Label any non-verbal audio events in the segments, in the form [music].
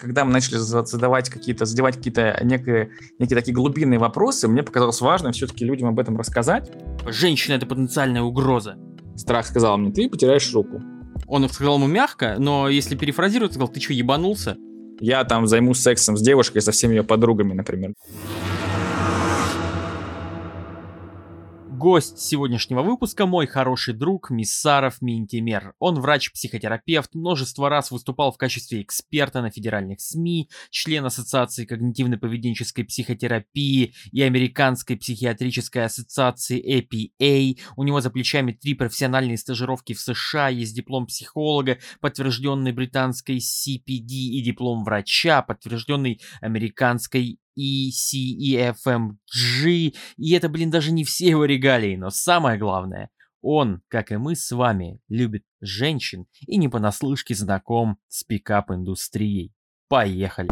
когда мы начали задавать какие-то, задавать какие-то некие, некие такие глубинные вопросы, мне показалось важным все-таки людям об этом рассказать. Женщина — это потенциальная угроза. Страх сказал мне, ты потеряешь руку. Он сказал ему мягко, но если перефразировать, сказал, ты что, ебанулся? Я там займусь сексом с девушкой, со всеми ее подругами, например. Гость сегодняшнего выпуска мой хороший друг Миссаров Минтимер. Он врач-психотерапевт, множество раз выступал в качестве эксперта на федеральных СМИ, член Ассоциации когнитивно-поведенческой психотерапии и Американской психиатрической ассоциации APA. У него за плечами три профессиональные стажировки в США, есть диплом психолога, подтвержденный британской CPD и диплом врача, подтвержденный американской ECEFMG, и это, блин, даже не все его регалии, но самое главное, он, как и мы с вами, любит женщин и не понаслышке знаком с пикап-индустрией. Поехали!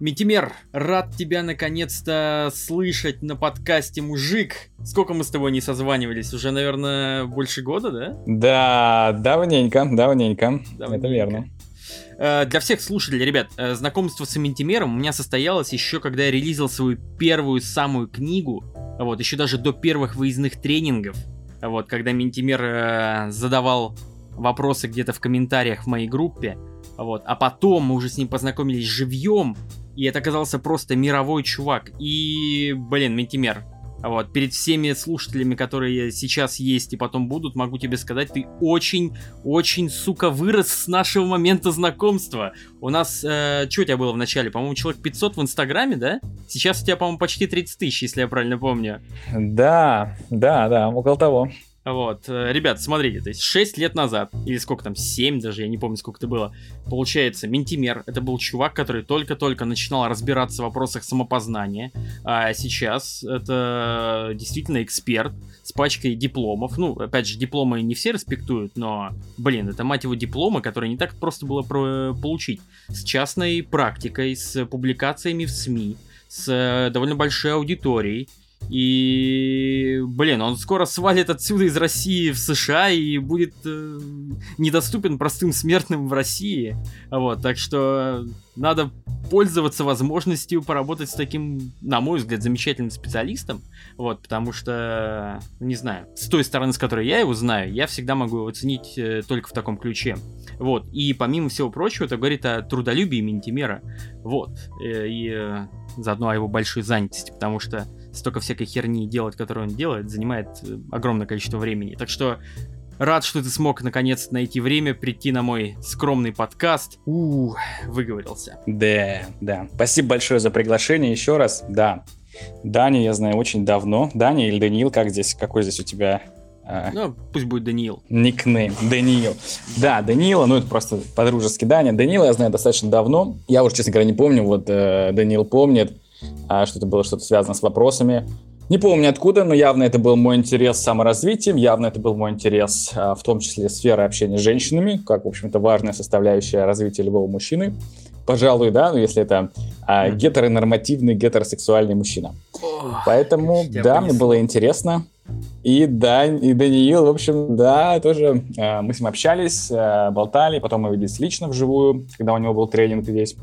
Митимер, рад тебя наконец-то слышать на подкасте «Мужик». Сколько мы с тобой не созванивались? Уже, наверное, больше года, да? Да, давненько, давненько. давненько. Это верно. Э, для всех слушателей, ребят, э, знакомство с Ментимером у меня состоялось еще когда я релизил свою первую самую книгу, вот, еще даже до первых выездных тренингов, вот, когда Ментимер э, задавал вопросы где-то в комментариях в моей группе, вот, а потом мы уже с ним познакомились живьем, и это оказался просто мировой чувак, и, блин, Ментимер, вот, перед всеми слушателями, которые сейчас есть и потом будут, могу тебе сказать, ты очень-очень, сука, вырос с нашего момента знакомства. У нас, э, что у тебя было в начале? По-моему, человек 500 в Инстаграме, да? Сейчас у тебя, по-моему, почти 30 тысяч, если я правильно помню. Да, да, да, около того. Вот, э, ребят, смотрите, то есть 6 лет назад, или сколько там, 7 даже, я не помню, сколько это было, получается, Ментимер, это был чувак, который только-только начинал разбираться в вопросах самопознания, а сейчас это действительно эксперт с пачкой дипломов, ну, опять же, дипломы не все респектуют, но, блин, это, мать его, дипломы, которые не так просто было получить, с частной практикой, с публикациями в СМИ, с э, довольно большой аудиторией, и, блин, он скоро свалит отсюда из России в США и будет э, недоступен простым смертным в России. Вот, так что надо пользоваться возможностью поработать с таким, на мой взгляд, замечательным специалистом. Вот, потому что, не знаю, с той стороны, с которой я его знаю, я всегда могу его оценить э, только в таком ключе. Вот, и помимо всего прочего, это говорит о трудолюбии Ментимера. Вот, э, и э, заодно о его большой занятости, потому что столько всякой херни делать, которую он делает, занимает э, огромное количество времени. Так что рад, что ты смог наконец найти время прийти на мой скромный подкаст. У, выговорился. Да, да. Спасибо большое за приглашение еще раз. Да. Даня я знаю очень давно. Даня или Даниил, как здесь, какой здесь у тебя а, ну, пусть будет Даниил. Никнейм. Даниил. Да, Даниила, ну это просто по-дружески Даня. Даниила я знаю достаточно давно. Я уже, честно говоря, не помню, вот э, Даниил помнит что это было что-то связано с вопросами. Не помню откуда, но явно это был мой интерес саморазвитием, явно это был мой интерес, а, в том числе сфера общения с женщинами, как, в общем-то, важная составляющая развития любого мужчины. Пожалуй, да, ну если это а, гетеронормативный, гетеросексуальный мужчина. Ох, Поэтому, да, мне было интересно. И да, и Даниил, в общем, да, тоже э, мы с ним общались, э, болтали, потом мы виделись лично вживую, когда у него был тренинг здесь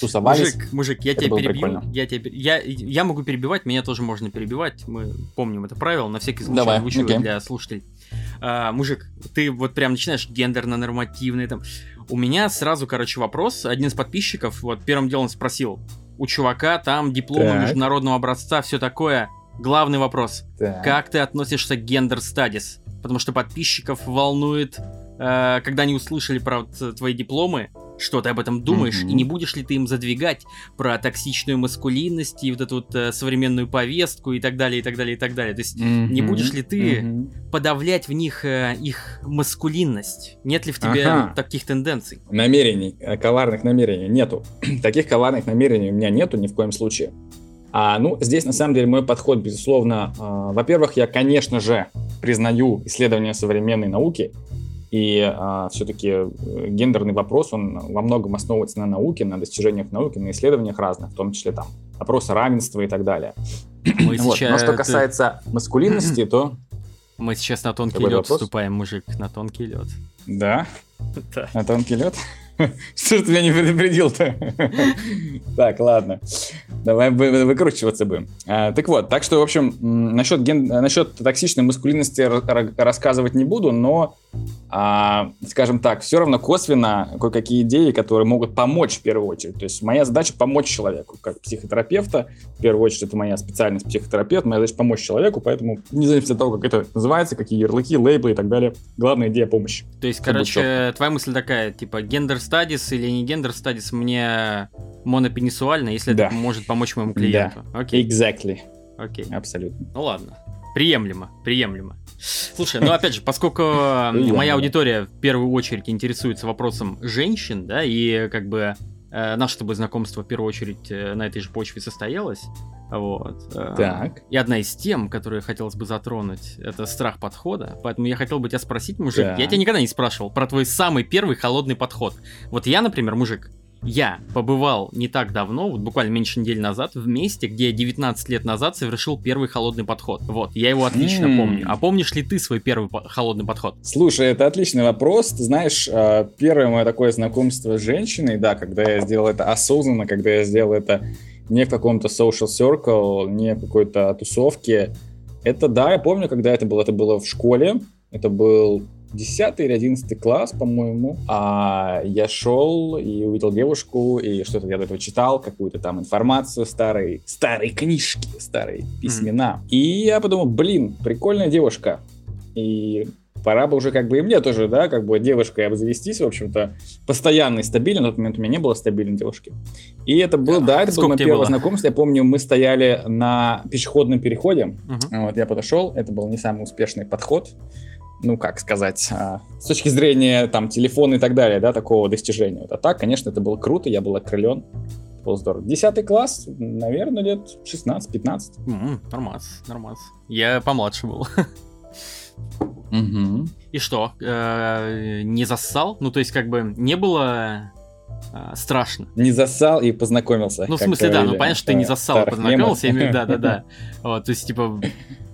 тусовались. Мужик, мужик, я это тебя перебью. Я, тебя, я, я могу перебивать, меня тоже можно перебивать. Мы помним это правило, на всякий случай Давай, озвучиваю okay. для слушателей. А, мужик, ты вот прям начинаешь гендерно-нормативный там. У меня сразу, короче, вопрос. Один из подписчиков вот первым делом спросил. У чувака там дипломы международного образца, все такое. Главный вопрос. Так. Как ты относишься к гендер-стадис? Потому что подписчиков волнует, э, когда они услышали про твои дипломы, что ты об этом думаешь, mm-hmm. и не будешь ли ты им задвигать про токсичную маскулинность и вот эту вот э, современную повестку и так далее, и так далее, и так далее. То есть mm-hmm. не будешь ли ты mm-hmm. подавлять в них э, их маскулинность? Нет ли в тебе ага. таких тенденций? Намерений, э, коварных намерений нету. [clears throat] Таких коварных намерений у меня нету ни в коем случае. А, ну, здесь на самом деле мой подход, безусловно, э, во-первых, я, конечно же, признаю исследования современной науки и а, все-таки э, гендерный вопрос, он во многом основывается на науке, на достижениях науки, на исследованиях разных, в том числе там вопросы равенства и так далее. Мы вот. Но что касается маскулинности, то Мы сейчас на тонкий Какой лед вопрос? вступаем, мужик, на тонкий лед. Да? [laughs] Да. На тонкий лед? Что ж ты меня не предупредил-то? Так, ладно. Давай вы- вы- выкручиваться бы. А, Так вот, так что, в общем, насчет, ген- насчет токсичной маскулинности ра- ра- рассказывать не буду, но, а, скажем так, все равно косвенно кое-какие идеи, которые могут помочь в первую очередь. То есть моя задача помочь человеку, как психотерапевта. В первую очередь это моя специальность психотерапевт, моя задача помочь человеку, поэтому независимо от того, как это называется, какие ярлыки, лейблы и так далее, главная идея помощи. То есть, короче, твоя мысль такая, типа, гендер стадис или не гендер стадис мне монопенисуально, если Да. это может помочь моему клиенту. Окей, Exactly. окей. Абсолютно. Ну ладно. Приемлемо, приемлемо. Слушай, ну опять же, поскольку моя аудитория в первую очередь интересуется вопросом женщин, да, и как бы э, наше с тобой знакомство в первую очередь э, на этой же почве состоялось, вот. э, Так. И одна из тем, которую хотелось бы затронуть, это страх подхода. Поэтому я хотел бы тебя спросить, мужик, Так. я тебя никогда не спрашивал про твой самый первый холодный подход. Вот я, например, мужик, я побывал не так давно, вот буквально меньше недели назад, в месте, где я 19 лет назад совершил первый холодный подход. Вот, я его отлично М. помню. А помнишь ли ты свой первый по- холодный подход? Слушай, это отличный вопрос. Ты знаешь, э, первое мое такое знакомство с женщиной, да, когда я сделал это осознанно, когда я сделал это не в каком-то social circle, не в какой-то тусовке. Это, да, я помню, когда это было. Это было в школе. Это был 10 или 11 класс, по-моему. А я шел и увидел девушку, и что-то я до этого читал, какую-то там информацию, старые, старые книжки, старые письмена. И я подумал, блин, прикольная девушка. И пора бы уже как бы и мне тоже, да, как бы девушкой обзавестись, в общем-то, постоянно и стабильно. На тот момент у меня не было стабильной девушки. И это был, да, это Сколько было мое первое было? знакомство. Я помню, мы стояли на пешеходном переходе. Мгм. Вот, я подошел, это был не самый успешный подход. Ну, как сказать, а, с точки зрения там телефона и так далее, да, такого достижения. Вот, а так, конечно, это было круто, я был окрылен. Это было здорово. Десятый класс, наверное, лет 16-15. М, Нормас, нормас. Я помладше был. [laughs] И что, э, не зассал? Ну, то есть, как бы, не было э, страшно? Не засал и познакомился. Ну, в смысле, да, ну понятно, что ты не э, зассал, а познакомился, я имею в виду, да, да, да. [laughs] Вот, то есть, типа,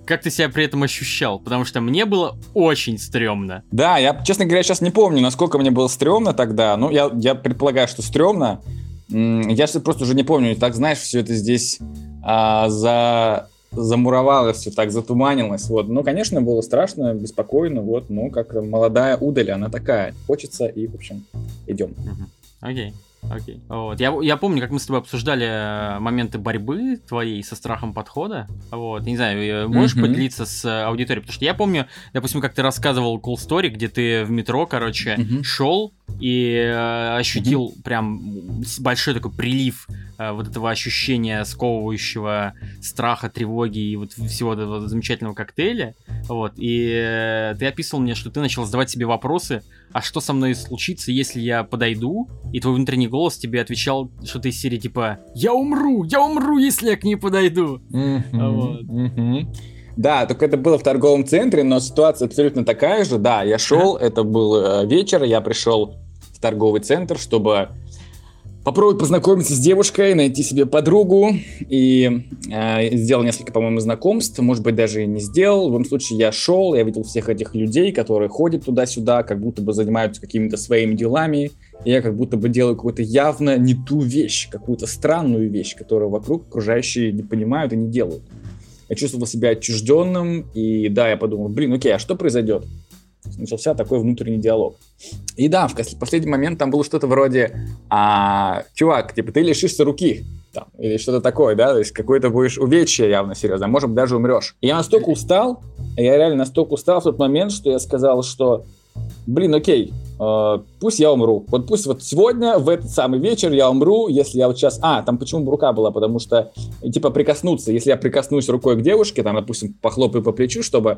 как ты себя при этом ощущал? Потому что мне было очень стрёмно. Да, я, честно говоря, сейчас не помню, насколько мне было стрёмно тогда. Ну, я, я предполагаю, что стрёмно. Я сейчас просто уже не помню. Так, знаешь, все это здесь а, за замуровалось, все так затуманилось. Вот. Ну, конечно, было страшно, беспокойно. Вот, ну, как молодая удаль, она такая. Хочется, и, в общем, идем. Окей. Окей. Вот. Я, я помню, как мы с тобой обсуждали э, моменты борьбы твоей со страхом подхода. Вот. Я не знаю, э, можешь Мгм. поделиться с аудиторией? Потому что я помню, допустим, как ты рассказывал cool story, где ты в метро, короче, Мгм. шел и э, ощутил прям с- большой такой прилив э, вот этого ощущения сковывающего страха, тревоги и вот всего этого замечательного коктейля. Вот. И э, ты описывал мне, что ты начал задавать себе вопросы, а что со мной случится, если я подойду, и твой внутренний голос тебе отвечал, что ты из серии типа «Я умру! Я умру, если я к ней подойду!» Вот. Мгм. Да, только это было в торговом центре, но ситуация абсолютно такая же. Да, я шел, это был э, вечер, я пришел в торговый центр, чтобы попробовать познакомиться с девушкой, найти себе подругу. И э, сделал несколько, по-моему, знакомств. Может быть, даже и не сделал. В любом случае, я шел, я видел всех этих людей, которые ходят туда-сюда, как будто бы занимаются какими-то своими делами. И я как будто бы делаю какую-то явно не ту вещь, какую-то странную вещь, которую вокруг окружающие не понимают и не делают. Я чувствовал себя отчужденным, и да, я подумал, блин, окей, а что произойдет? Начался такой внутренний диалог. И да, в последний момент там было что-то вроде, а, чувак, типа, ты лишишься руки, там, или что-то такое, да, то есть какой-то будешь увечье явно серьезно, а может даже умрешь. И я настолько устал, я реально настолько устал в тот момент, что я сказал, что, блин, окей, э, пусть я умру. Вот пусть вот сегодня, в этот самый вечер я умру, если я вот сейчас... А, там почему рука была? Потому что, э, типа, прикоснуться. Если я прикоснусь рукой к девушке, там, допустим, похлопаю по плечу, чтобы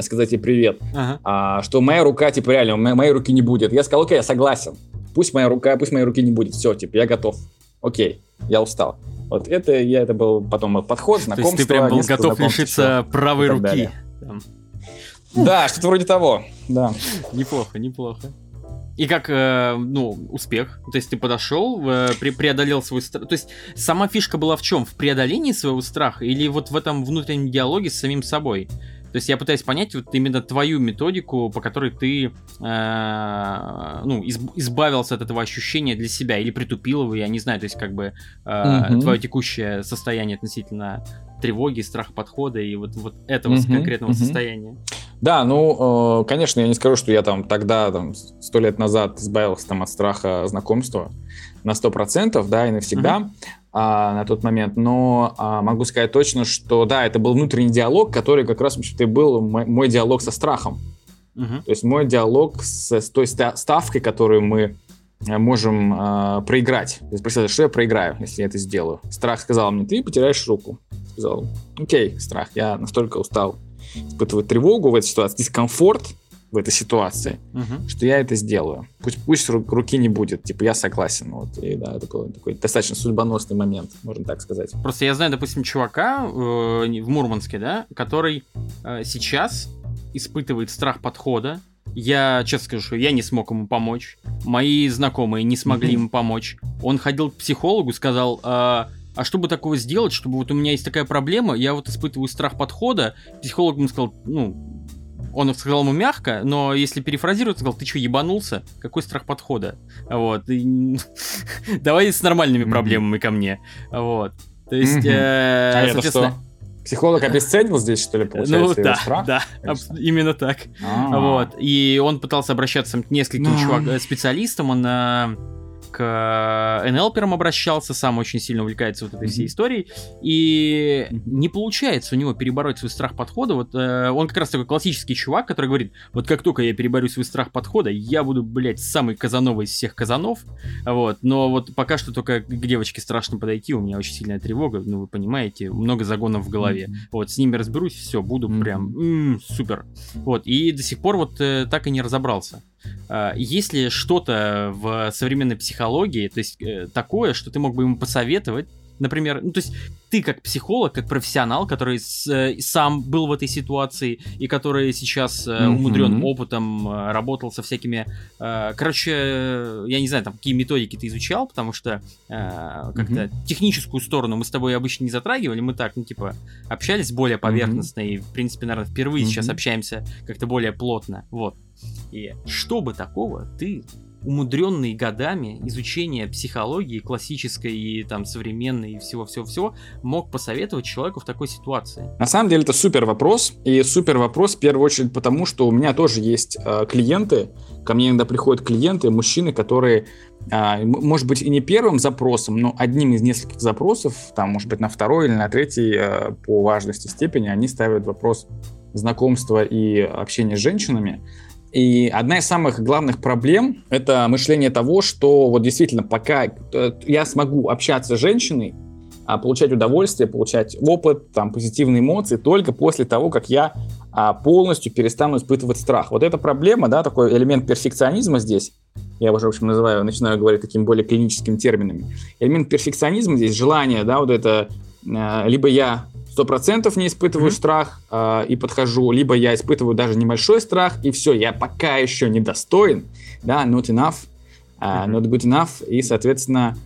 сказать ей привет, Ага. а, что моя рука, типа, реально, мо- моей руки не будет. Я сказал, окей, я согласен. Пусть моя рука, пусть моей руки не будет. Все, типа, я готов. Окей, я устал. Вот это, я, это был потом подход, То знакомство. есть ты прям был готов лишиться правой руки. далее. Да, что-то вроде того, да. Неплохо, неплохо. И как, э, ну, успех? То есть ты подошел, э, пре- преодолел свой страх. То есть сама фишка была в чем? В преодолении своего страха или вот в этом внутреннем диалоге с самим собой? То есть я пытаюсь понять вот именно твою методику, по которой ты э, ну, избавился от этого ощущения для себя или притупил его, я не знаю, то есть как бы э, угу. твое текущее состояние относительно тревоги, страха подхода и вот, вот этого угу, конкретного угу. состояния. Да, ну, э, конечно, я не скажу, что я там тогда, там, сто лет назад избавился там от страха знакомства на сто процентов, да, и навсегда uh-huh. А, на тот момент, но а, могу сказать точно, что да, это был внутренний диалог, который как раз, и был мой, мой диалог со страхом. Uh-huh. То есть мой диалог с, с той ставкой, которую мы э, можем э, проиграть. Я спросил, что я проиграю, если я это сделаю. Страх сказал мне, ты потеряешь руку. Сказал, окей, страх, я настолько устал испытывать тревогу в этой ситуации, дискомфорт, в этой ситуации, угу. что я это сделаю. Пусть, пусть руки не будет, типа я согласен. Вот, и да, такой, такой достаточно судьбоносный момент, можно так сказать. Просто я знаю, допустим, чувака э, в Мурманске, да, который э, сейчас испытывает страх подхода. Я честно скажу, что я не смог ему помочь. Мои знакомые не смогли ему помочь. Он ходил к психологу, сказал, э, а чтобы такого сделать, чтобы вот у меня есть такая проблема, я вот испытываю страх подхода, психолог ему сказал, ну, он сказал ему мягко, но если перефразировать, сказал, ты что, ебанулся? Какой страх подхода? Вот. И... [laughs] Давай с нормальными проблемами ко мне. Вот. То есть, э, а. Это что? Психолог обесценил здесь, что ли, получается, ну, да, страх? Да, именно так. А-а-а. Вот. И он пытался обращаться к нескольким mm-hmm. чувак- э, специалистам, он э, к НЛперам обращался, сам очень сильно увлекается вот этой mm-hmm. всей историей, и не получается у него перебороть свой страх подхода. Вот э, он как раз такой классический чувак, который говорит, вот как только я переборю свой страх подхода, я буду, блядь, самый казановый из всех казанов, вот, но вот пока что только к девочке страшно подойти, у меня очень сильная тревога, ну вы понимаете, много загонов в голове, mm-hmm. вот, с ними разберусь, все, буду mm-hmm. прям м-м, супер, вот, и до сих пор вот э, так и не разобрался. Э, есть ли что-то в современной психологии, то есть э, такое, что ты мог бы ему посоветовать, например, ну то есть ты как психолог, как профессионал, который с, э, сам был в этой ситуации и который сейчас э, умудрен опытом, э, работал со всякими, э, короче, я не знаю, там какие методики ты изучал, потому что э, как-то mm-hmm. техническую сторону мы с тобой обычно не затрагивали, мы так, ну типа общались более поверхностно mm-hmm. и в принципе, наверное, впервые mm-hmm. сейчас общаемся как-то более плотно, вот. И что бы такого ты умудренный годами изучения психологии классической и там современной и всего-всего-всего мог посоветовать человеку в такой ситуации? На самом деле это супер вопрос. И супер вопрос в первую очередь потому, что у меня тоже есть э, клиенты, ко мне иногда приходят клиенты, мужчины, которые, э, может быть, и не первым запросом, но одним из нескольких запросов, там, может быть, на второй или на третий э, по важности степени, они ставят вопрос знакомства и общения с женщинами. И одна из самых главных проблем — это мышление того, что вот действительно пока э, я смогу общаться с женщиной, а, получать удовольствие, получать опыт, там, позитивные эмоции только после того, как я а, полностью перестану испытывать страх. Вот эта проблема, да, такой элемент перфекционизма здесь, я уже, в общем, называю, начинаю говорить такими более клиническими терминами. Элемент перфекционизма здесь, желание, да, вот это, э, либо я сто процентов не испытываю mm-hmm. страх э, и подхожу, либо я испытываю даже небольшой страх, и все, я пока еще недостоин, да, not enough, э, not good enough, и, соответственно,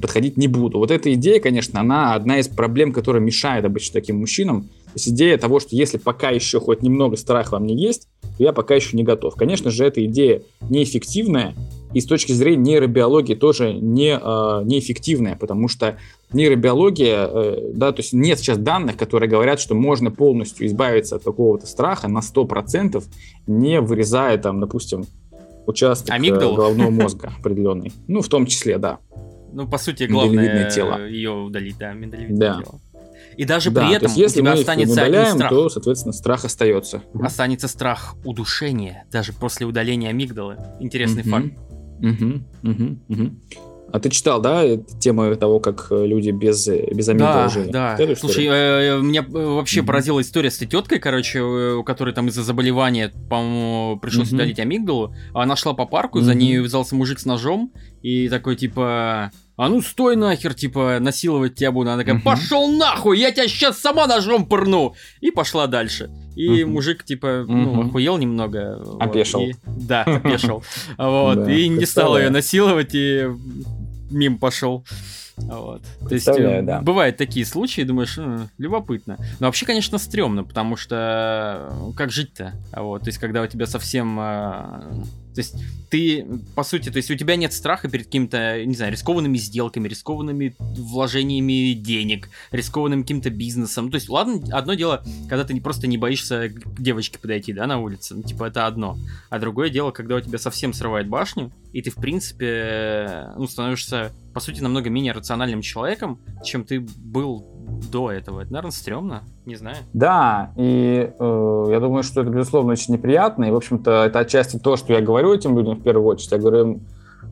подходить не буду. Вот эта идея, конечно, она одна из проблем, которая мешает обычно таким мужчинам. То есть идея того, что если пока еще хоть немного страха во мне есть, то я пока еще не готов. Конечно же, эта идея неэффективная, и с точки зрения нейробиологии тоже не, э, неэффективная, потому что нейробиология, э, да, то есть нет сейчас данных, которые говорят, что можно полностью избавиться от какого-то страха на 100%, не вырезая там, допустим, участок э, Амигдалу? головного [laughs] мозга определенный. Ну, в том числе, да. Ну, по сути, главное тело. ее удалить, да, да. тело. И даже да, при этом есть, если у тебя мы останется удаляем, страх. то, соответственно, страх остается. Останется страх удушения, даже после удаления амигдалы. Интересный угу. факт. Угу, угу, угу. А ты читал, да, тему того, как э, люди без, без амигдала да, жили? Да, да. Слушай, э, меня э, вообще mm-hmm. поразила история с этой теткой, короче, э, у которой там из-за заболевания, по-моему, пришлось mm-hmm. удалить амигдалу. Она шла по парку, mm-hmm. за ней вязался мужик с ножом, и такой, типа, а ну стой нахер, типа, насиловать тебя буду. Она такая, пошел нахуй, я тебя сейчас сама ножом пырну. И пошла дальше. И угу. мужик, типа, ну, угу. охуел немного. Опешил. Вот, и, да, опешил. [laughs] Вот. И не стал ее насиловать, и мим пошел. Вот. То есть э, да. бывают такие случаи, думаешь, ну, любопытно. Но вообще, конечно, стрёмно, потому что э, как жить-то? Вот, то есть, когда у тебя совсем э, то есть ты, по сути, то есть у тебя нет страха перед какими-то, не знаю, рискованными сделками, рискованными вложениями денег, рискованным каким-то бизнесом. То есть, ладно, одно дело, когда ты просто не боишься к девочке подойти, да, на улице, ну, типа, это одно. А другое дело, когда у тебя совсем срывает башню, и ты, в принципе, ну, становишься, по сути, намного менее рациональным человеком, чем ты был до этого. Это, наверное, стрёмно, не знаю. Да, и э, я думаю, что это, безусловно, очень неприятно. И, в общем-то, это отчасти то, что я говорю этим людям в первую очередь. Я говорю им,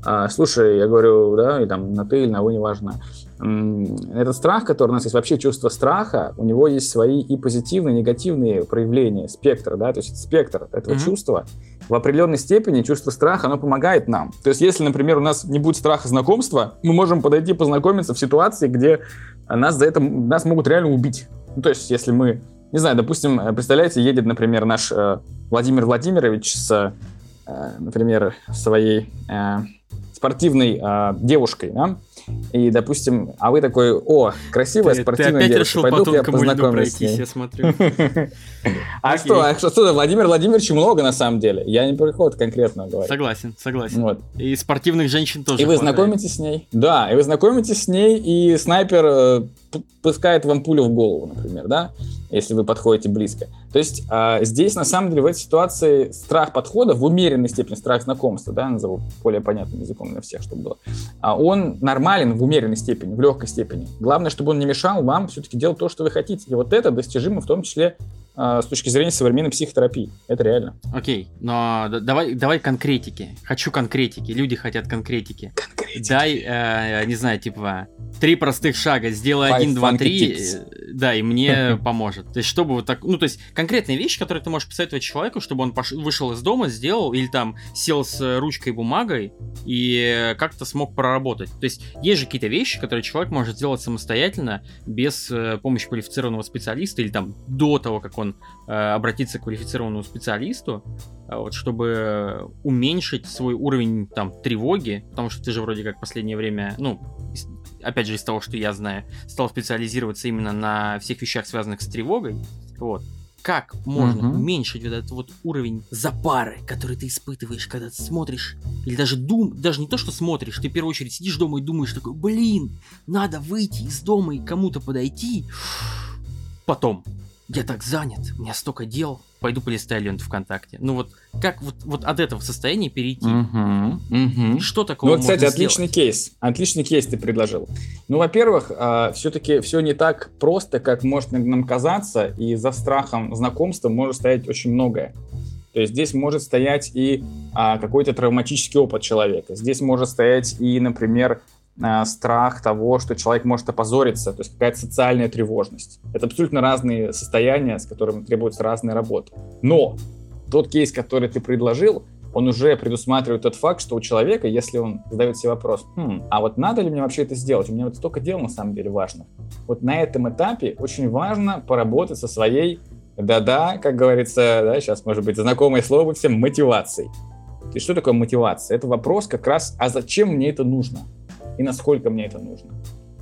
э, слушай, я говорю, да, и там на ты или на вы, неважно. Этот страх, который у нас есть, вообще чувство страха, у него есть свои и позитивные, и негативные проявления, спектр, да, то есть спектр этого mm-hmm. чувства. В определенной степени чувство страха, оно помогает нам. То есть если, например, у нас не будет страха знакомства, мы можем подойти познакомиться в ситуации, где нас за это, нас могут реально убить. Ну, то есть если мы, не знаю, допустим, представляете, едет, например, наш э, Владимир Владимирович с, э, например, своей э, спортивной э, девушкой, да, и, допустим, а вы такой, о, красивая ты, спортивная ты опять девушка, пойду я познакомлюсь с ней. я смотрю. [laughs] А что, а что, Владимир Владимирович много на самом деле. Я не про кого-то конкретно говорю. Согласен, согласен. И спортивных женщин тоже И вы знакомитесь с ней. Да, и вы знакомитесь с ней, и снайпер э, пускает вам пулю в голову, например, да, если вы подходите близко. То есть а, здесь, на самом деле, в этой ситуации страх подхода, в умеренной степени страх знакомства, да, назову более понятным языком для всех, чтобы было, а он нормален в умеренной степени, в легкой степени. Главное, чтобы он не мешал вам все-таки делать то, что вы хотите. И вот это достижимо в том числе с точки зрения современной психотерапии. Это реально. Окей, но давай, давай конкретики. Хочу конкретики. Люди хотят конкретики. Конкретики. Дай, э, не знаю, типа, три простых шага. Сделай Five один, два, три. Да, и мне [laughs] поможет. То есть, чтобы вот так... Ну, то есть, конкретные вещи, которые ты можешь посоветовать человеку, чтобы он пош... вышел из дома, сделал, или там сел с ручкой и бумагой и как-то смог проработать. То есть, есть же какие-то вещи, которые человек может сделать самостоятельно, без э, помощи квалифицированного специалиста, или там до того, как он он э, обратиться к квалифицированному специалисту, э, вот, чтобы уменьшить свой уровень там тревоги, потому что ты же вроде как в последнее время, ну, опять же из того, что я знаю, стал специализироваться именно на всех вещах, связанных с тревогой, вот. Как можно угу. уменьшить вот этот вот уровень запары, который ты испытываешь, когда ты смотришь, или даже дум, даже не то, что смотришь, ты в первую очередь сидишь дома и думаешь такой, блин, надо выйти из дома и кому-то подойти. Потом, я так занят, у меня столько дел, пойду полистаю ленту ВКонтакте. Ну вот, как вот, вот от этого состояния перейти? Угу, угу. Что такого Ну, вот, кстати, отличный сделать? кейс. Отличный кейс ты предложил. Ну, во-первых, э, а, все-таки все не так просто, как может нам казаться, и за страхом знакомства может стоять очень многое. То есть здесь может стоять и а, какой-то травматический опыт человека. Здесь может стоять и, например, страх того, что человек может опозориться, то есть какая-то социальная тревожность. Это абсолютно разные состояния, с которыми требуется разная работа. Но тот кейс, который ты предложил, он уже предусматривает тот факт, что у человека, если он задает себе вопрос, хм, а вот надо ли мне вообще это сделать? У меня вот столько дел на самом деле важно. Вот на этом этапе очень важно поработать со своей, да-да, как говорится, да, сейчас может быть знакомое слово всем, мотивацией. И что такое мотивация? Это вопрос как раз, а зачем мне это нужно? И насколько мне это нужно.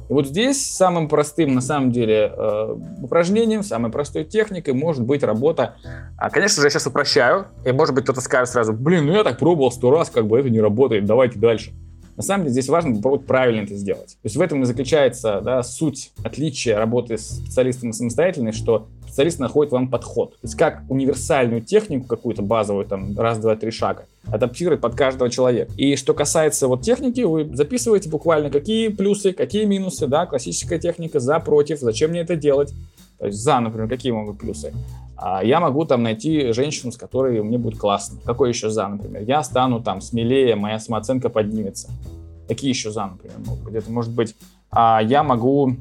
И вот здесь самым простым, на самом деле, э, упражнением, самой простой техникой может быть работа. А, конечно же, я сейчас упрощаю, и может быть кто-то скажет сразу, блин, ну я так пробовал сто раз, как бы это не работает, давайте дальше. На самом деле здесь важно попробовать правильно это сделать. То есть в этом и заключается да, суть отличия работы с специалистом и самостоятельной, что специалист находит вам подход. То есть как универсальную технику какую-то базовую, там, раз, два, три шага, адаптировать под каждого человека. И что касается вот техники, вы записываете буквально какие плюсы, какие минусы, да, классическая техника, за, против, зачем мне это делать. То есть за, например, какие могут плюсы. А я могу там найти женщину, с которой мне будет классно. Какой еще за, например? Я стану там смелее, моя самооценка поднимется. Какие еще за, например, могут быть? Это может быть, а, я могу,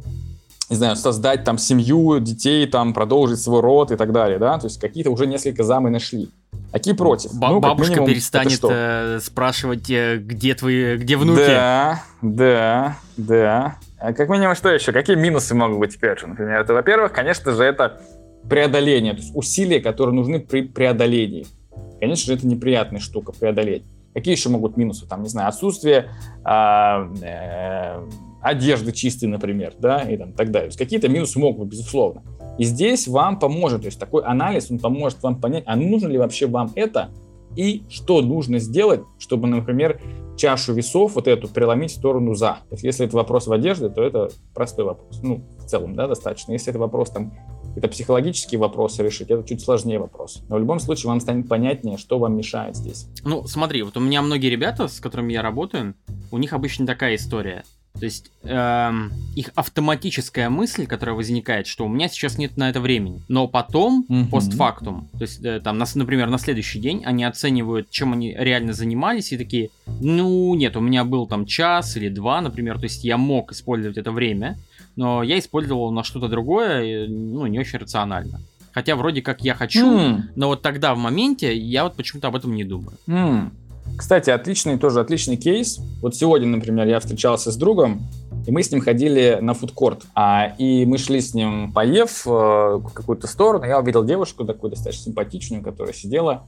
не знаю, создать там семью, детей, там продолжить свой род и так далее, да? То есть какие-то уже несколько за мы нашли. Какие против? Б- ну, бабушка минимум, перестанет э, спрашивать, э, где твои, где внуки. Да, да, да. А как минимум, что еще? Какие минусы могут быть теперь? Например, это, во-первых, конечно же, это преодоление, то есть усилия, которые нужны при преодолении. Конечно же, это неприятная штука преодолеть. Какие еще могут минусы? Там, не знаю, отсутствие, а, э, одежды чистые, например, да, и там так далее. То есть какие-то минусы могут быть, безусловно. И здесь вам поможет, то есть такой анализ, он поможет вам понять, а нужно ли вообще вам это, и что нужно сделать, чтобы, например, чашу весов вот эту преломить в сторону за. То есть если это вопрос в одежде, то это простой вопрос. Ну, в целом, да, достаточно. Если это вопрос там это психологические вопросы решить, это чуть сложнее вопрос. Но в любом случае вам станет понятнее, что вам мешает здесь. Ну, смотри, вот у меня многие ребята, с которыми я работаю, у них обычно такая история. То есть эм, их автоматическая мысль, которая возникает, что у меня сейчас нет на это времени. Но потом, mm-hmm. постфактум, то есть э, там, на, например, на следующий день они оценивают, чем они реально занимались, и такие, ну нет, у меня был там час или два, например, то есть я мог использовать это время, но я использовал на что-то другое, ну, не очень рационально. Хотя вроде как я хочу, mm. но вот тогда в моменте я вот почему-то об этом не думаю. Mm. Кстати, отличный, тоже отличный кейс. Вот сегодня, например, я встречался с другом, и мы с ним ходили на фудкорт. А, и мы шли с ним, поев э, в какую-то сторону. Я увидел девушку такую достаточно симпатичную, которая сидела,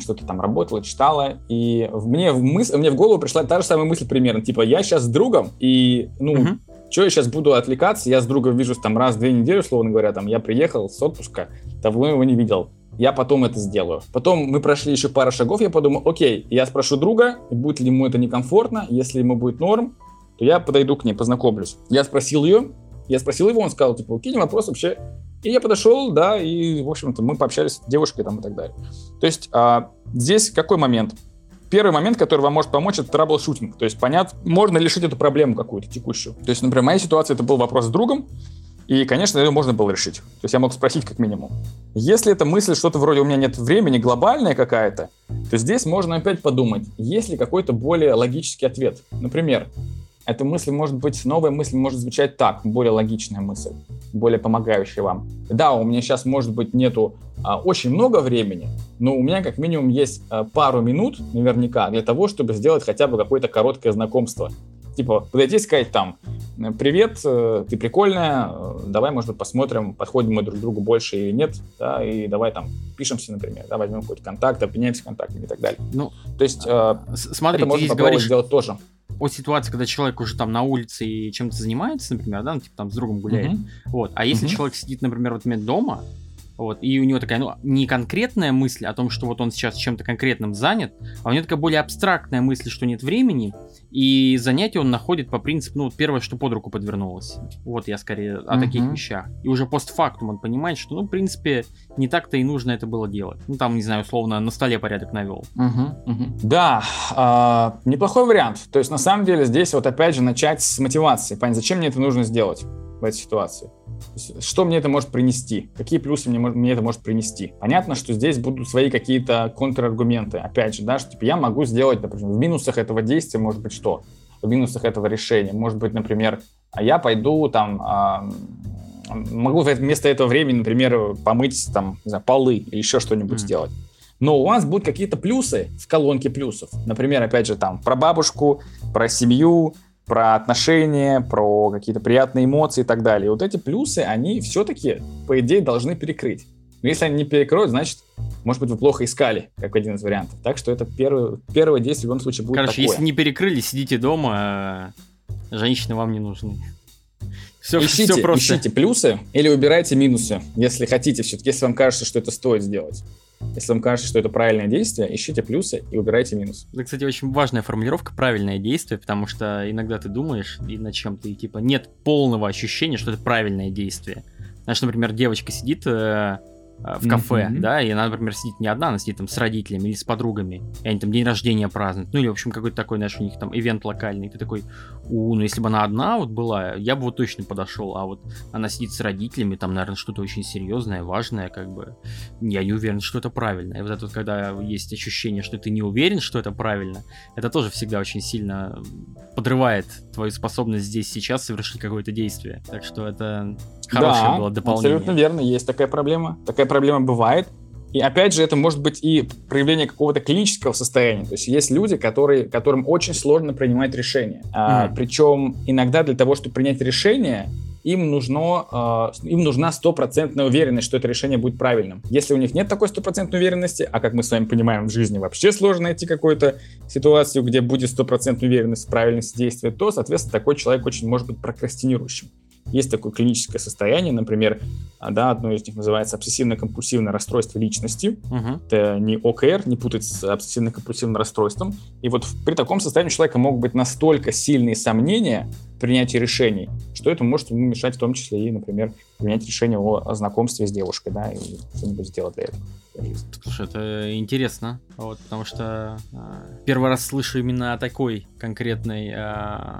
что-то там работала, читала. И мне, в мыс... мне в голову пришла та же самая мысль примерно. Типа, я сейчас с другом, и, ну, uh-huh. Что я сейчас буду отвлекаться? Я с другом вижусь там раз в две недели, условно говоря, там, я приехал с отпуска, давно его не видел я потом это сделаю. Потом мы прошли еще пару шагов, я подумал, окей, я спрошу друга, будет ли ему это некомфортно, если ему будет норм, то я подойду к ней, познакомлюсь. Я спросил ее, я спросил его, он сказал, типа, окей, не вопрос вообще. И я подошел, да, и, в общем-то, мы пообщались с девушкой там и так далее. То есть а, здесь какой момент? Первый момент, который вам может помочь, это troubleshooting. То есть понять, можно решить эту проблему какую-то текущую. То есть, например, в моей ситуации это был вопрос с другом, и, конечно, ее можно было решить. То есть я мог спросить как минимум. Если эта мысль что-то вроде «у меня нет времени», глобальная какая-то, то здесь можно опять подумать, есть ли какой-то более логический ответ. Например, эта мысль может быть, новая мысль может звучать так, более логичная мысль, более помогающая вам. Да, у меня сейчас, может быть, нету а, очень много времени, но у меня как минимум есть а, пару минут наверняка для того, чтобы сделать хотя бы какое-то короткое знакомство. Типа, подойти и сказать там, привет, э, ты прикольная, э, давай, может быть, посмотрим, подходим мы друг к другу больше или нет, да, и давай там пишемся, например, да, возьмем какой-то контакт, обменяемся контактами и так далее. Ну, то есть, э, смотри, это можно попробовать говоришь... сделать тоже о ситуации, когда человек уже там на улице и чем-то занимается, например, да, ну, типа там с другом гуляет. Uh-huh. Вот. А если uh-huh. человек сидит, например, в этот момент дома, вот, и у него такая, ну, не конкретная мысль о том, что вот он сейчас чем-то конкретным занят, а у него такая более абстрактная мысль, что нет времени, и занятие он находит по принципу, ну, первое, что под руку подвернулось. Вот я скорее о uh-huh. таких вещах. И уже постфактум он понимает, что, ну, в принципе, не так-то и нужно это было делать. Ну, там, не знаю, условно, на столе порядок навел. Uh-huh, uh-huh. Да, э, неплохой вариант. То есть, на самом деле, здесь вот опять же начать с мотивации. Понять, зачем мне это нужно сделать в этой ситуации. Что мне это может принести? Какие плюсы мне, мне это может принести? Понятно, что здесь будут свои какие-то контраргументы. Опять же, да, что типа я могу сделать, например, в минусах этого действия может быть что? В минусах этого решения. Может быть, например, а я пойду там... А, могу вместо этого времени, например, помыть там, не знаю, полы или еще что-нибудь mm. сделать. Но у вас будут какие-то плюсы в колонке плюсов. Например, опять же, там, про бабушку, про семью, про отношения, про какие-то приятные эмоции и так далее. И вот эти плюсы, они все-таки, по идее, должны перекрыть. Но если они не перекроют, значит, может быть, вы плохо искали, как один из вариантов. Так что это первое, первое действие в любом случае будет Короче, такое. если не перекрыли, сидите дома, а женщины вам не нужны. Все, ищите, все просто. ищите плюсы или убирайте минусы, если хотите все-таки, если вам кажется, что это стоит сделать. Если вам кажется, что это правильное действие, ищите плюсы и убирайте минусы. Это, кстати, очень важная формулировка правильное действие, потому что иногда ты думаешь и над чем-то, типа нет полного ощущения, что это правильное действие. Знаешь, например, девочка сидит Э, в кафе, mm-hmm. да, и она, например, сидит не одна, она сидит там с родителями или с подругами, и они там день рождения празднуют, ну или, в общем, какой-то такой, знаешь, у них там ивент локальный, ты такой, у, ну если бы она одна вот была, я бы вот точно подошел, а вот она сидит с родителями, там, наверное, что-то очень серьезное, важное, как бы, я не уверен, что это правильно, и вот это вот, когда есть ощущение, что ты не уверен, что это правильно, это тоже всегда очень сильно подрывает твою способность здесь сейчас совершить какое-то действие, так что это хорошее да, было дополнение. абсолютно верно, есть такая проблема, такая проблема бывает. И опять же, это может быть и проявление какого-то клинического состояния. То есть есть люди, которые, которым очень сложно принимать решения. Mm. А, причем иногда для того, чтобы принять решение, им, нужно, э, им нужна стопроцентная уверенность, что это решение будет правильным. Если у них нет такой стопроцентной уверенности, а как мы с вами понимаем, в жизни вообще сложно найти какую-то ситуацию, где будет стопроцентная уверенность в правильности действия, то, соответственно, такой человек очень может быть прокрастинирующим. Есть такое клиническое состояние, например, а, да, одно из них называется обсессивно-компульсивное расстройство личности. Uh-huh. Это не ОКР, не путать с обсессивно-компульсивным расстройством. И вот при таком состоянии у человека могут быть настолько сильные сомнения в принятии решений, что это может ему мешать в том числе и, например, принять решение о, знакомстве с девушкой, да, и что-нибудь сделать для этого. Слушай, это интересно, вот, потому что э, первый раз слышу именно о такой конкретной, э,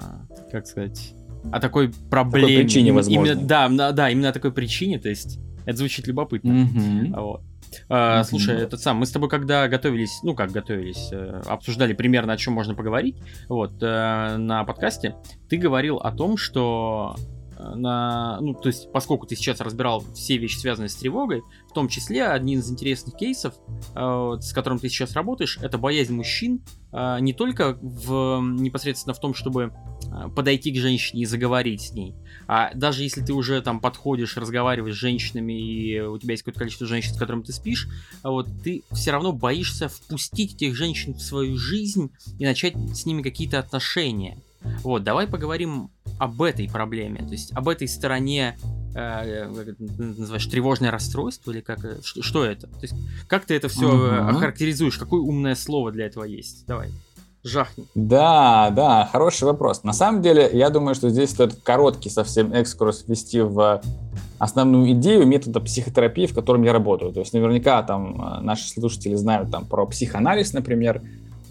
как сказать, о такой проблеме. Такой причине, возможно. Именно, да, да, именно о такой причине, то есть это звучит любопытно. Mm-hmm. Вот. А, mm-hmm. Слушай, этот сам, мы с тобой когда готовились, ну как готовились, э, обсуждали примерно о чем можно поговорить, вот э, на подкасте, ты говорил о том, что на, ну, то есть, поскольку ты сейчас разбирал все вещи, связанные с тревогой, в том числе один из интересных кейсов, э, с которым ты сейчас работаешь, это боязнь мужчин э, не только в, непосредственно в том, чтобы э, подойти к женщине и заговорить с ней, а даже если ты уже там подходишь, разговариваешь с женщинами, и у тебя есть какое-то количество женщин, с которыми ты спишь, вот ты все равно боишься впустить этих женщин в свою жизнь и начать с ними какие-то отношения. Вот, давай поговорим об этой проблеме, то есть об этой стороне, э, как называешь, тревожное расстройство или как, э, что, что это? То есть как ты это все uh-huh. охарактеризуешь? Какое умное слово для этого есть? Давай. Жахни. Да, да, хороший вопрос. На самом деле, я думаю, что здесь стоит короткий совсем экскурс ввести в основную идею метода психотерапии, в котором я работаю. То есть наверняка там э, наши слушатели знают там про психоанализ, например,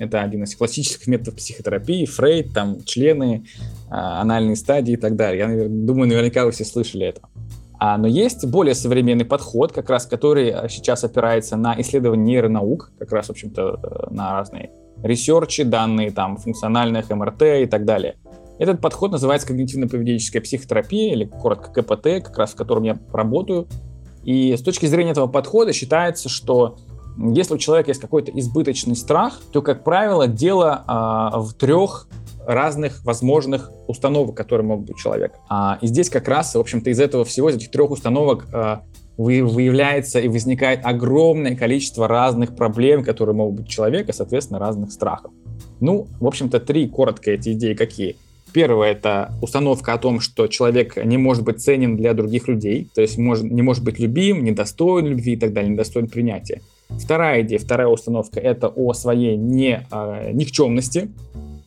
это один из классических методов психотерапии, Фрейд, там, члены, э, анальные стадии и так далее. Я навер- думаю, наверняка вы все слышали это. А, но есть более современный подход, как раз который а, сейчас опирается на исследование нейронаук, как раз, в общем-то, э, на разные ресерчи, данные там функциональных МРТ и так далее. Этот подход называется когнитивно-поведенческая психотерапия, или коротко КПТ, как раз в котором я работаю. И с точки зрения этого подхода считается, что если у человека есть какой-то избыточный страх, то, как правило, дело а, в трех разных возможных установок, которые могут быть у человека. А, и здесь как раз, в общем-то, из этого всего, из этих трех установок а, вы, выявляется и возникает огромное количество разных проблем, которые могут быть у человека, соответственно, разных страхов. Ну, в общем-то, три коротко эти идеи какие. Первое — это установка о том, что человек не может быть ценен для других людей, то есть может, не может быть любим, недостоин любви и так далее, недостоин принятия. Вторая идея, вторая установка — это о своей не, а, никчемности,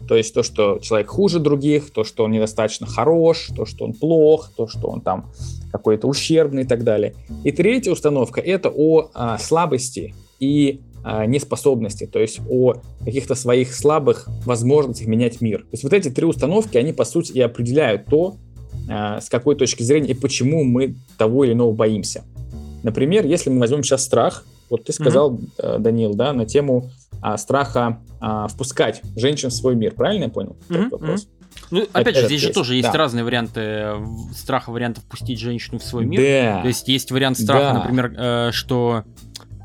то есть то, что человек хуже других, то, что он недостаточно хорош, то, что он плох, то, что он там какой-то ущербный и так далее. И третья установка — это о а, слабости и а, неспособности, то есть о каких-то своих слабых возможностях менять мир. То есть вот эти три установки, они по сути и определяют то, а, с какой точки зрения и почему мы того или иного боимся. Например, если мы возьмем сейчас страх, вот ты сказал, mm-hmm. Данил, да, на тему а, страха а, впускать женщин в свой мир. Правильно я понял mm-hmm. вопрос? Ну, опять это, же, здесь же тоже есть да. разные варианты страха, вариантов впустить женщину в свой мир. Да. То есть есть вариант страха, да. например, э, что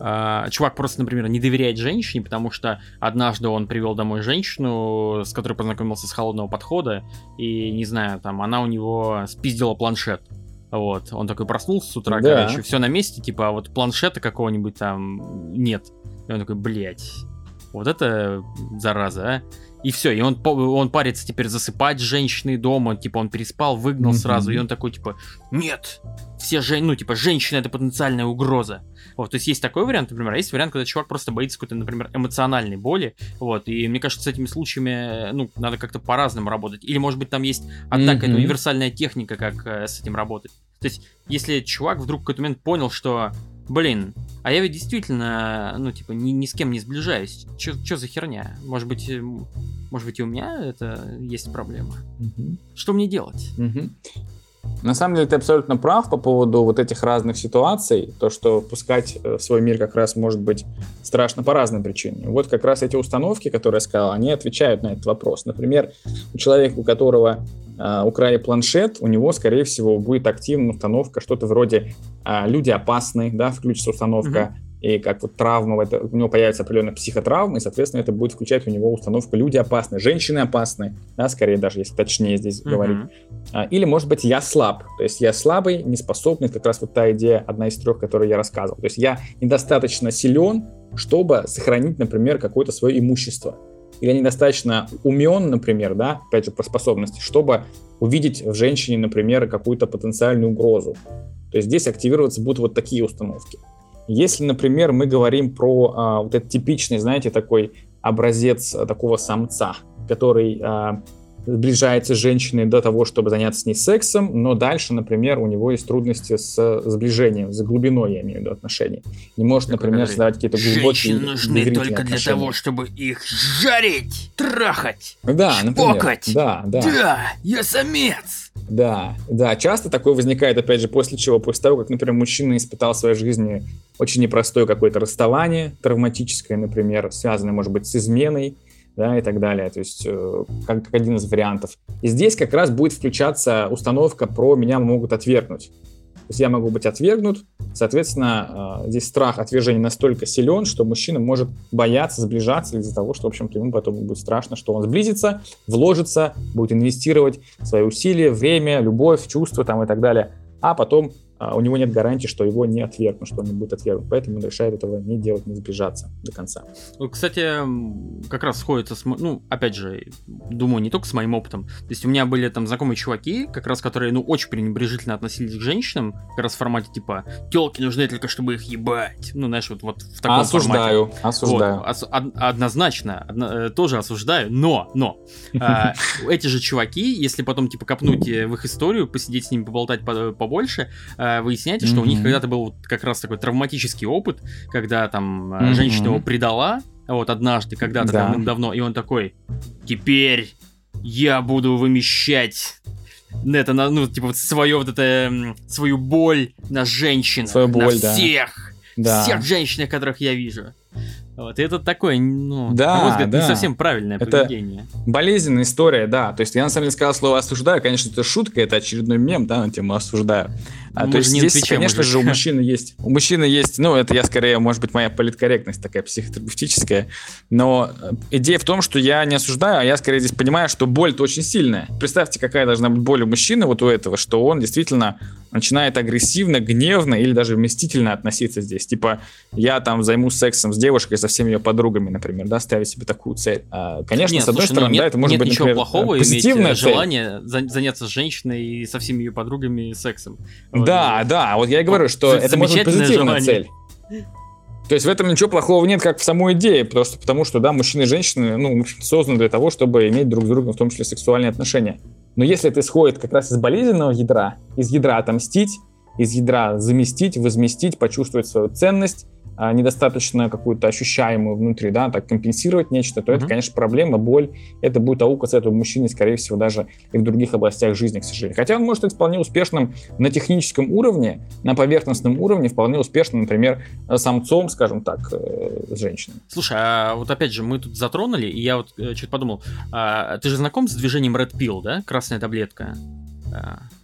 э, чувак просто, например, не доверяет женщине, потому что однажды он привел домой женщину, с которой познакомился с холодного подхода, и, не знаю, там, она у него спиздила планшет. Вот, он такой проснулся с утра, да. короче, все на месте, типа, а вот планшета какого-нибудь там нет. И он такой, блядь, вот это зараза, а. И все, и он, он парится теперь засыпать с женщиной дома, типа он переспал, выгнал mm-hmm. сразу, и он такой, типа, нет, все же, ну, типа, женщина это потенциальная угроза. Вот, то есть есть такой вариант, например, а есть вариант, когда чувак просто боится какой-то, например, эмоциональной боли, вот, и мне кажется, с этими случаями, ну, надо как-то по-разному работать. Или, может быть, там есть одна mm-hmm. универсальная техника, как э, с этим работать. То есть, если чувак вдруг в какой-то момент понял, что блин, а я ведь действительно, ну, типа, ни, ни с кем не сближаюсь. Что за херня? Может быть, э, может быть, и у меня это есть проблема. Угу. Что мне делать? Угу. На самом деле ты абсолютно прав по поводу вот этих разных ситуаций, то, что пускать э, в свой мир как раз может быть страшно по разным причинам. Вот как раз эти установки, которые я сказал, они отвечают на этот вопрос. Например, у человека, у которого э, украли планшет, у него, скорее всего, будет активная установка, что-то вроде э, «люди опасны», да, включится установка, и как вот травма, это, у него появится определенная психотравма, и, соответственно, это будет включать у него установку «люди опасны», «женщины опасны», да, скорее даже, если точнее здесь mm-hmm. говорить. А, или, может быть, «я слаб», то есть я слабый, неспособный, как раз вот та идея, одна из трех, которую я рассказывал. То есть я недостаточно силен, чтобы сохранить, например, какое-то свое имущество. Или недостаточно умен, например, да, опять же, про способности, чтобы увидеть в женщине, например, какую-то потенциальную угрозу. То есть здесь активироваться будут вот такие установки. Если, например, мы говорим про а, вот этот типичный, знаете, такой образец а, такого самца, который а, сближается с женщиной до того, чтобы заняться с ней сексом, но дальше, например, у него есть трудности с сближением, с глубиной, я имею в виду, отношений. Не может, например, создавать какие-то глубокие Женщины нужны только для того, чтобы их жарить, трахать, да, например, Да, да. Да, я самец. Да, да, часто такое возникает, опять же, после чего, после того, как, например, мужчина испытал в своей жизни очень непростое какое-то расставание, травматическое, например, связанное, может быть, с изменой, да, и так далее, то есть э, как, как один из вариантов. И здесь как раз будет включаться установка про «меня могут отвергнуть». То есть я могу быть отвергнут, соответственно, э, здесь страх отвержения настолько силен, что мужчина может бояться сближаться из-за того, что, в общем-то, ему потом будет страшно, что он сблизится, вложится, будет инвестировать свои усилия, время, любовь, чувства там и так далее, а потом а у него нет гарантии, что его не отвергнут, что он не будет отвергнут. Поэтому он решает этого не делать, не сближаться до конца. Кстати, как раз сходится с... Ну, опять же, думаю, не только с моим опытом. То есть у меня были там знакомые чуваки, как раз которые, ну, очень пренебрежительно относились к женщинам, как раз в формате типа телки нужны только, чтобы их ебать. Ну, знаешь, вот, вот в таком осуждаю, формате. Осуждаю, вот, ос- од- Однозначно, одно, э, тоже осуждаю, но, но, а, [laughs] эти же чуваки, если потом, типа, копнуть э, в их историю, посидеть с ними, поболтать побольше, Э, выясняете, что mm-hmm. у них когда-то был как раз такой травматический опыт, когда там mm-hmm. женщина его предала, вот однажды, когда-то да. давным-давно, и он такой, теперь я буду вымещать это, на, ну, типа, вот свое вот это, свою боль на женщин, свою боль, на всех, да. всех женщин, которых я вижу. Вот, и это такое, ну, да, на мой взгляд, да. не совсем правильное это поведение. Болезненная история, да. То есть я на самом деле сказал слово осуждаю. Конечно, это шутка, это очередной мем, да, на тему осуждаю. А, то есть здесь, конечно же, у [laughs] мужчины есть, у мужчины есть, ну, это я скорее, может быть, моя политкорректность такая психотерапевтическая, но э, идея в том, что я не осуждаю, а я скорее здесь понимаю, что боль-то очень сильная. Представьте, какая должна быть боль у мужчины вот у этого, что он действительно начинает агрессивно, гневно или даже вместительно относиться здесь. Типа, я там займусь сексом с девушкой, со всеми ее подругами, например, да, ставить себе такую цель. А, конечно, нет, с одной слушай, ну стороны, ну, нет, да, это может нет быть, ничего например, плохого позитивное иметь желание заняться с женщиной и со всеми ее подругами сексом. Да, да, вот я и говорю, что это может быть позитивная цель. То есть в этом ничего плохого нет, как в самой идее, просто потому что, да, мужчины и женщины, ну, созданы для того, чтобы иметь друг с другом, в том числе, сексуальные отношения. Но если это исходит как раз из болезненного ядра, из ядра отомстить, из ядра заместить, возместить, почувствовать свою ценность, а, недостаточно какую-то ощущаемую внутри, да, так компенсировать нечто, то mm-hmm. это, конечно, проблема, боль. Это будет аукаться этого мужчины, скорее всего, даже и в других областях жизни, к сожалению. Хотя он может быть вполне успешным на техническом уровне, на поверхностном уровне, вполне успешным, например, самцом, скажем так, э, с женщиной. Слушай, а вот опять же, мы тут затронули, и я вот э, что-то подумал, а, ты же знаком с движением Red Pill, да? Красная таблетка.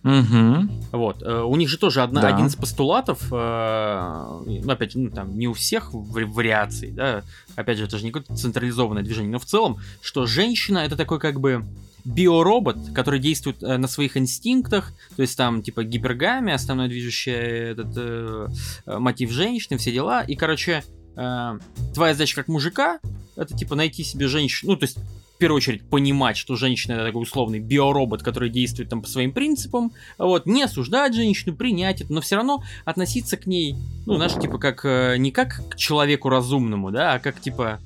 Угу. Вот. Э, у них же тоже одна, да. один из постулатов, э, ну, опять, ну, там, не у всех вариаций, да, опять же, это же не какое-то централизованное движение, но в целом, что женщина это такой как бы биоробот, который действует э, на своих инстинктах, то есть там типа гипергамия, основное движущее этот э, мотив женщины, все дела, и, короче, э, твоя задача как мужика, это типа найти себе женщину, ну, то есть в первую очередь понимать, что женщина это такой условный биоробот, который действует там по своим принципам, вот, не осуждать женщину, принять это, но все равно относиться к ней, ну, знаешь, типа, как, э, не как к человеку разумному, да, а как, типа,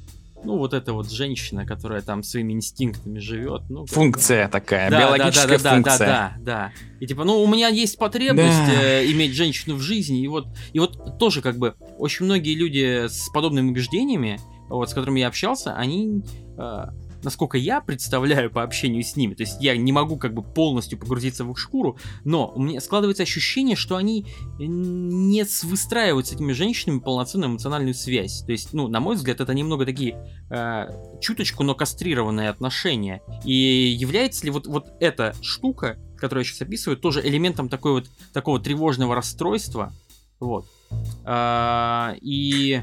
ну, вот эта вот женщина, которая там своими инстинктами живет. Ну, функция такая, да, биологическая да, да, функция. Да, да, да, да. И типа, ну, у меня есть потребность да. э, иметь женщину в жизни, и вот, и вот тоже как бы очень многие люди с подобными убеждениями, вот, с которыми я общался, они э, насколько я представляю по общению с ними. То есть я не могу как бы полностью погрузиться в их шкуру, но у меня складывается ощущение, что они не выстраивают с этими женщинами полноценную эмоциональную связь. То есть, ну, на мой взгляд, это немного такие э, чуточку, но кастрированные отношения. И является ли вот, вот эта штука, которую я сейчас описываю, тоже элементом такой вот, такого тревожного расстройства, вот. А, и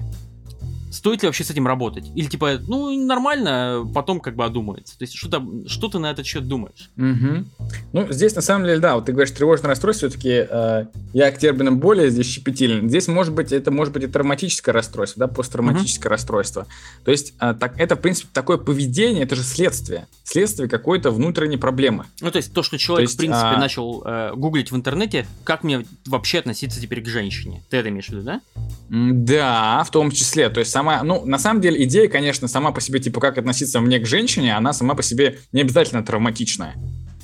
стоит ли вообще с этим работать? Или типа, ну, нормально, потом как бы одумается. То есть что, -то, что ты на этот счет думаешь? Угу. Ну, здесь на самом деле, да, вот ты говоришь тревожное расстройство, все-таки э, я к терминам более здесь щепетилен. Здесь может быть, это может быть и травматическое расстройство, да, посттравматическое угу. расстройство. То есть э, так, это, в принципе, такое поведение, это же следствие. Следствие какой-то внутренней проблемы. Ну, то есть то, что человек, есть, в принципе, а... начал э, гуглить в интернете, как мне вообще относиться теперь к женщине? Ты это имеешь в виду, да? Да, в том числе. То есть сама, ну, на самом деле, идея, конечно, сама по себе, типа, как относиться мне к женщине, она сама по себе не обязательно травматичная.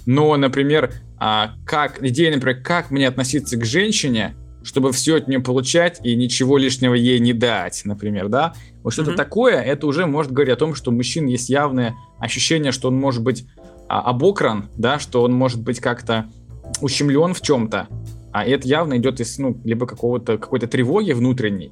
Но, например, а, как, идея, например, как мне относиться к женщине, чтобы все от нее получать и ничего лишнего ей не дать, например, да? Вот что-то mm-hmm. такое, это уже может говорить о том, что у мужчин есть явное ощущение, что он может быть а, обокран, да, что он может быть как-то ущемлен в чем-то, а это явно идет из, ну, либо какого-то, какой-то тревоги внутренней,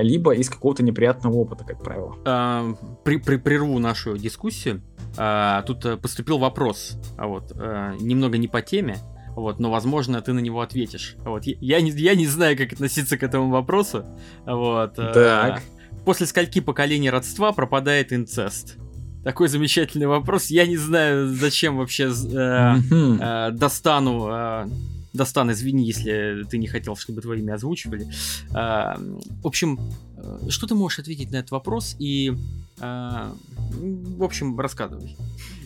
либо из какого-то неприятного опыта, как правило. А, при, при, прерву нашу дискуссию. А, тут э, поступил вопрос, а вот, а, немного не по теме, вот, но, возможно, ты на него ответишь. Вот, я, не, я не знаю, как относиться к этому вопросу. Вот. Так. А, после скольки поколений родства пропадает инцест? Такой замечательный вопрос. Я не знаю, зачем вообще э, э, достану э, Достан, извини, если ты не хотел, чтобы твое имя озвучивали. А, в общем, э, что ты можешь ответить на этот вопрос и... А, в общем, рассказывай.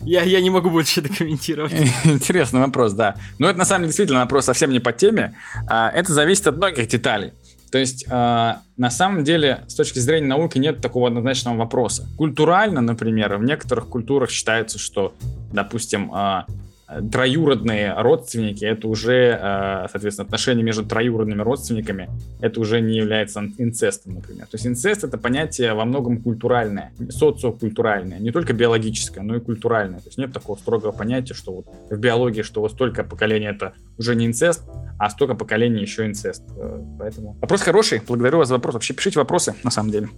Я, я не могу больше это комментировать. [laughs] Интересный вопрос, да. Но это на самом деле действительно вопрос совсем не по теме. А, это зависит от многих деталей. То есть, э, на самом деле, с точки зрения науки нет такого однозначного вопроса. Культурально, например, в некоторых культурах считается, что, допустим, э, троюродные родственники, это уже, э, соответственно, отношения между троюродными родственниками, это уже не является инцестом, например. То есть инцест это понятие во многом культуральное, социокультуральное, не только биологическое, но и культуральное. То есть нет такого строгого понятия, что вот в биологии, что вот столько поколений это уже не инцест, а столько поколений еще инцест. Э, поэтому вопрос хороший, благодарю вас за вопрос. Вообще пишите вопросы, на самом деле.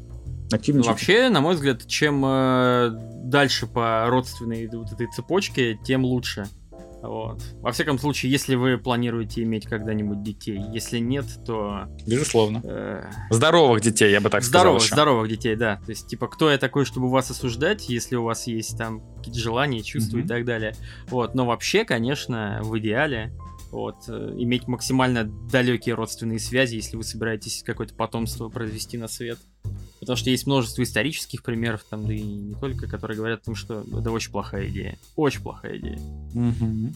Ну, вообще, на мой взгляд, чем э, дальше по родственной вот этой цепочке, тем лучше. Вот. Во всяком случае, если вы планируете иметь когда-нибудь детей, если нет, то... Безусловно. Э... Здоровых детей, я бы так здоровых, сказал. Еще. Здоровых детей, да. То есть, типа, кто я такой, чтобы вас осуждать, если у вас есть там какие-то желания, чувства mm-hmm. и так далее. Вот. Но вообще, конечно, в идеале вот, э, иметь максимально далекие родственные связи, если вы собираетесь какое-то потомство произвести на свет. Потому что есть множество исторических примеров, там, да и не только, которые говорят о том, что это очень плохая идея. Очень плохая идея. Угу.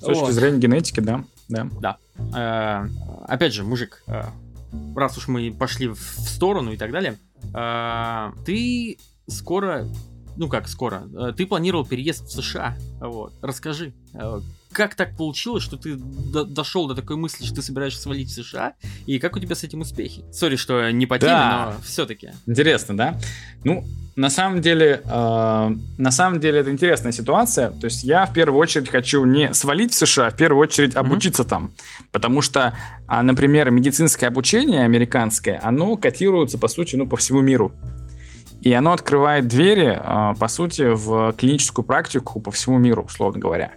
С точки вот. зрения генетики, да. Да. да. Э, опять же, мужик, э, раз уж мы пошли в сторону и так далее, э, ты скоро, ну как скоро, э, ты планировал переезд в США. Вот. Расскажи, э, как так получилось, что ты до дошел до такой мысли, что ты собираешься свалить в США, и как у тебя с этим успехи? Сори, что не по теме, да. но все-таки. Интересно, да? Ну, на самом деле, э, на самом деле это интересная ситуация. То есть я в первую очередь хочу не свалить в США, а в первую очередь обучиться mm-hmm. там, потому что, а, например, медицинское обучение американское, оно котируется по сути, ну по всему миру. И оно открывает двери, а, по сути, в клиническую практику по всему миру, условно говоря.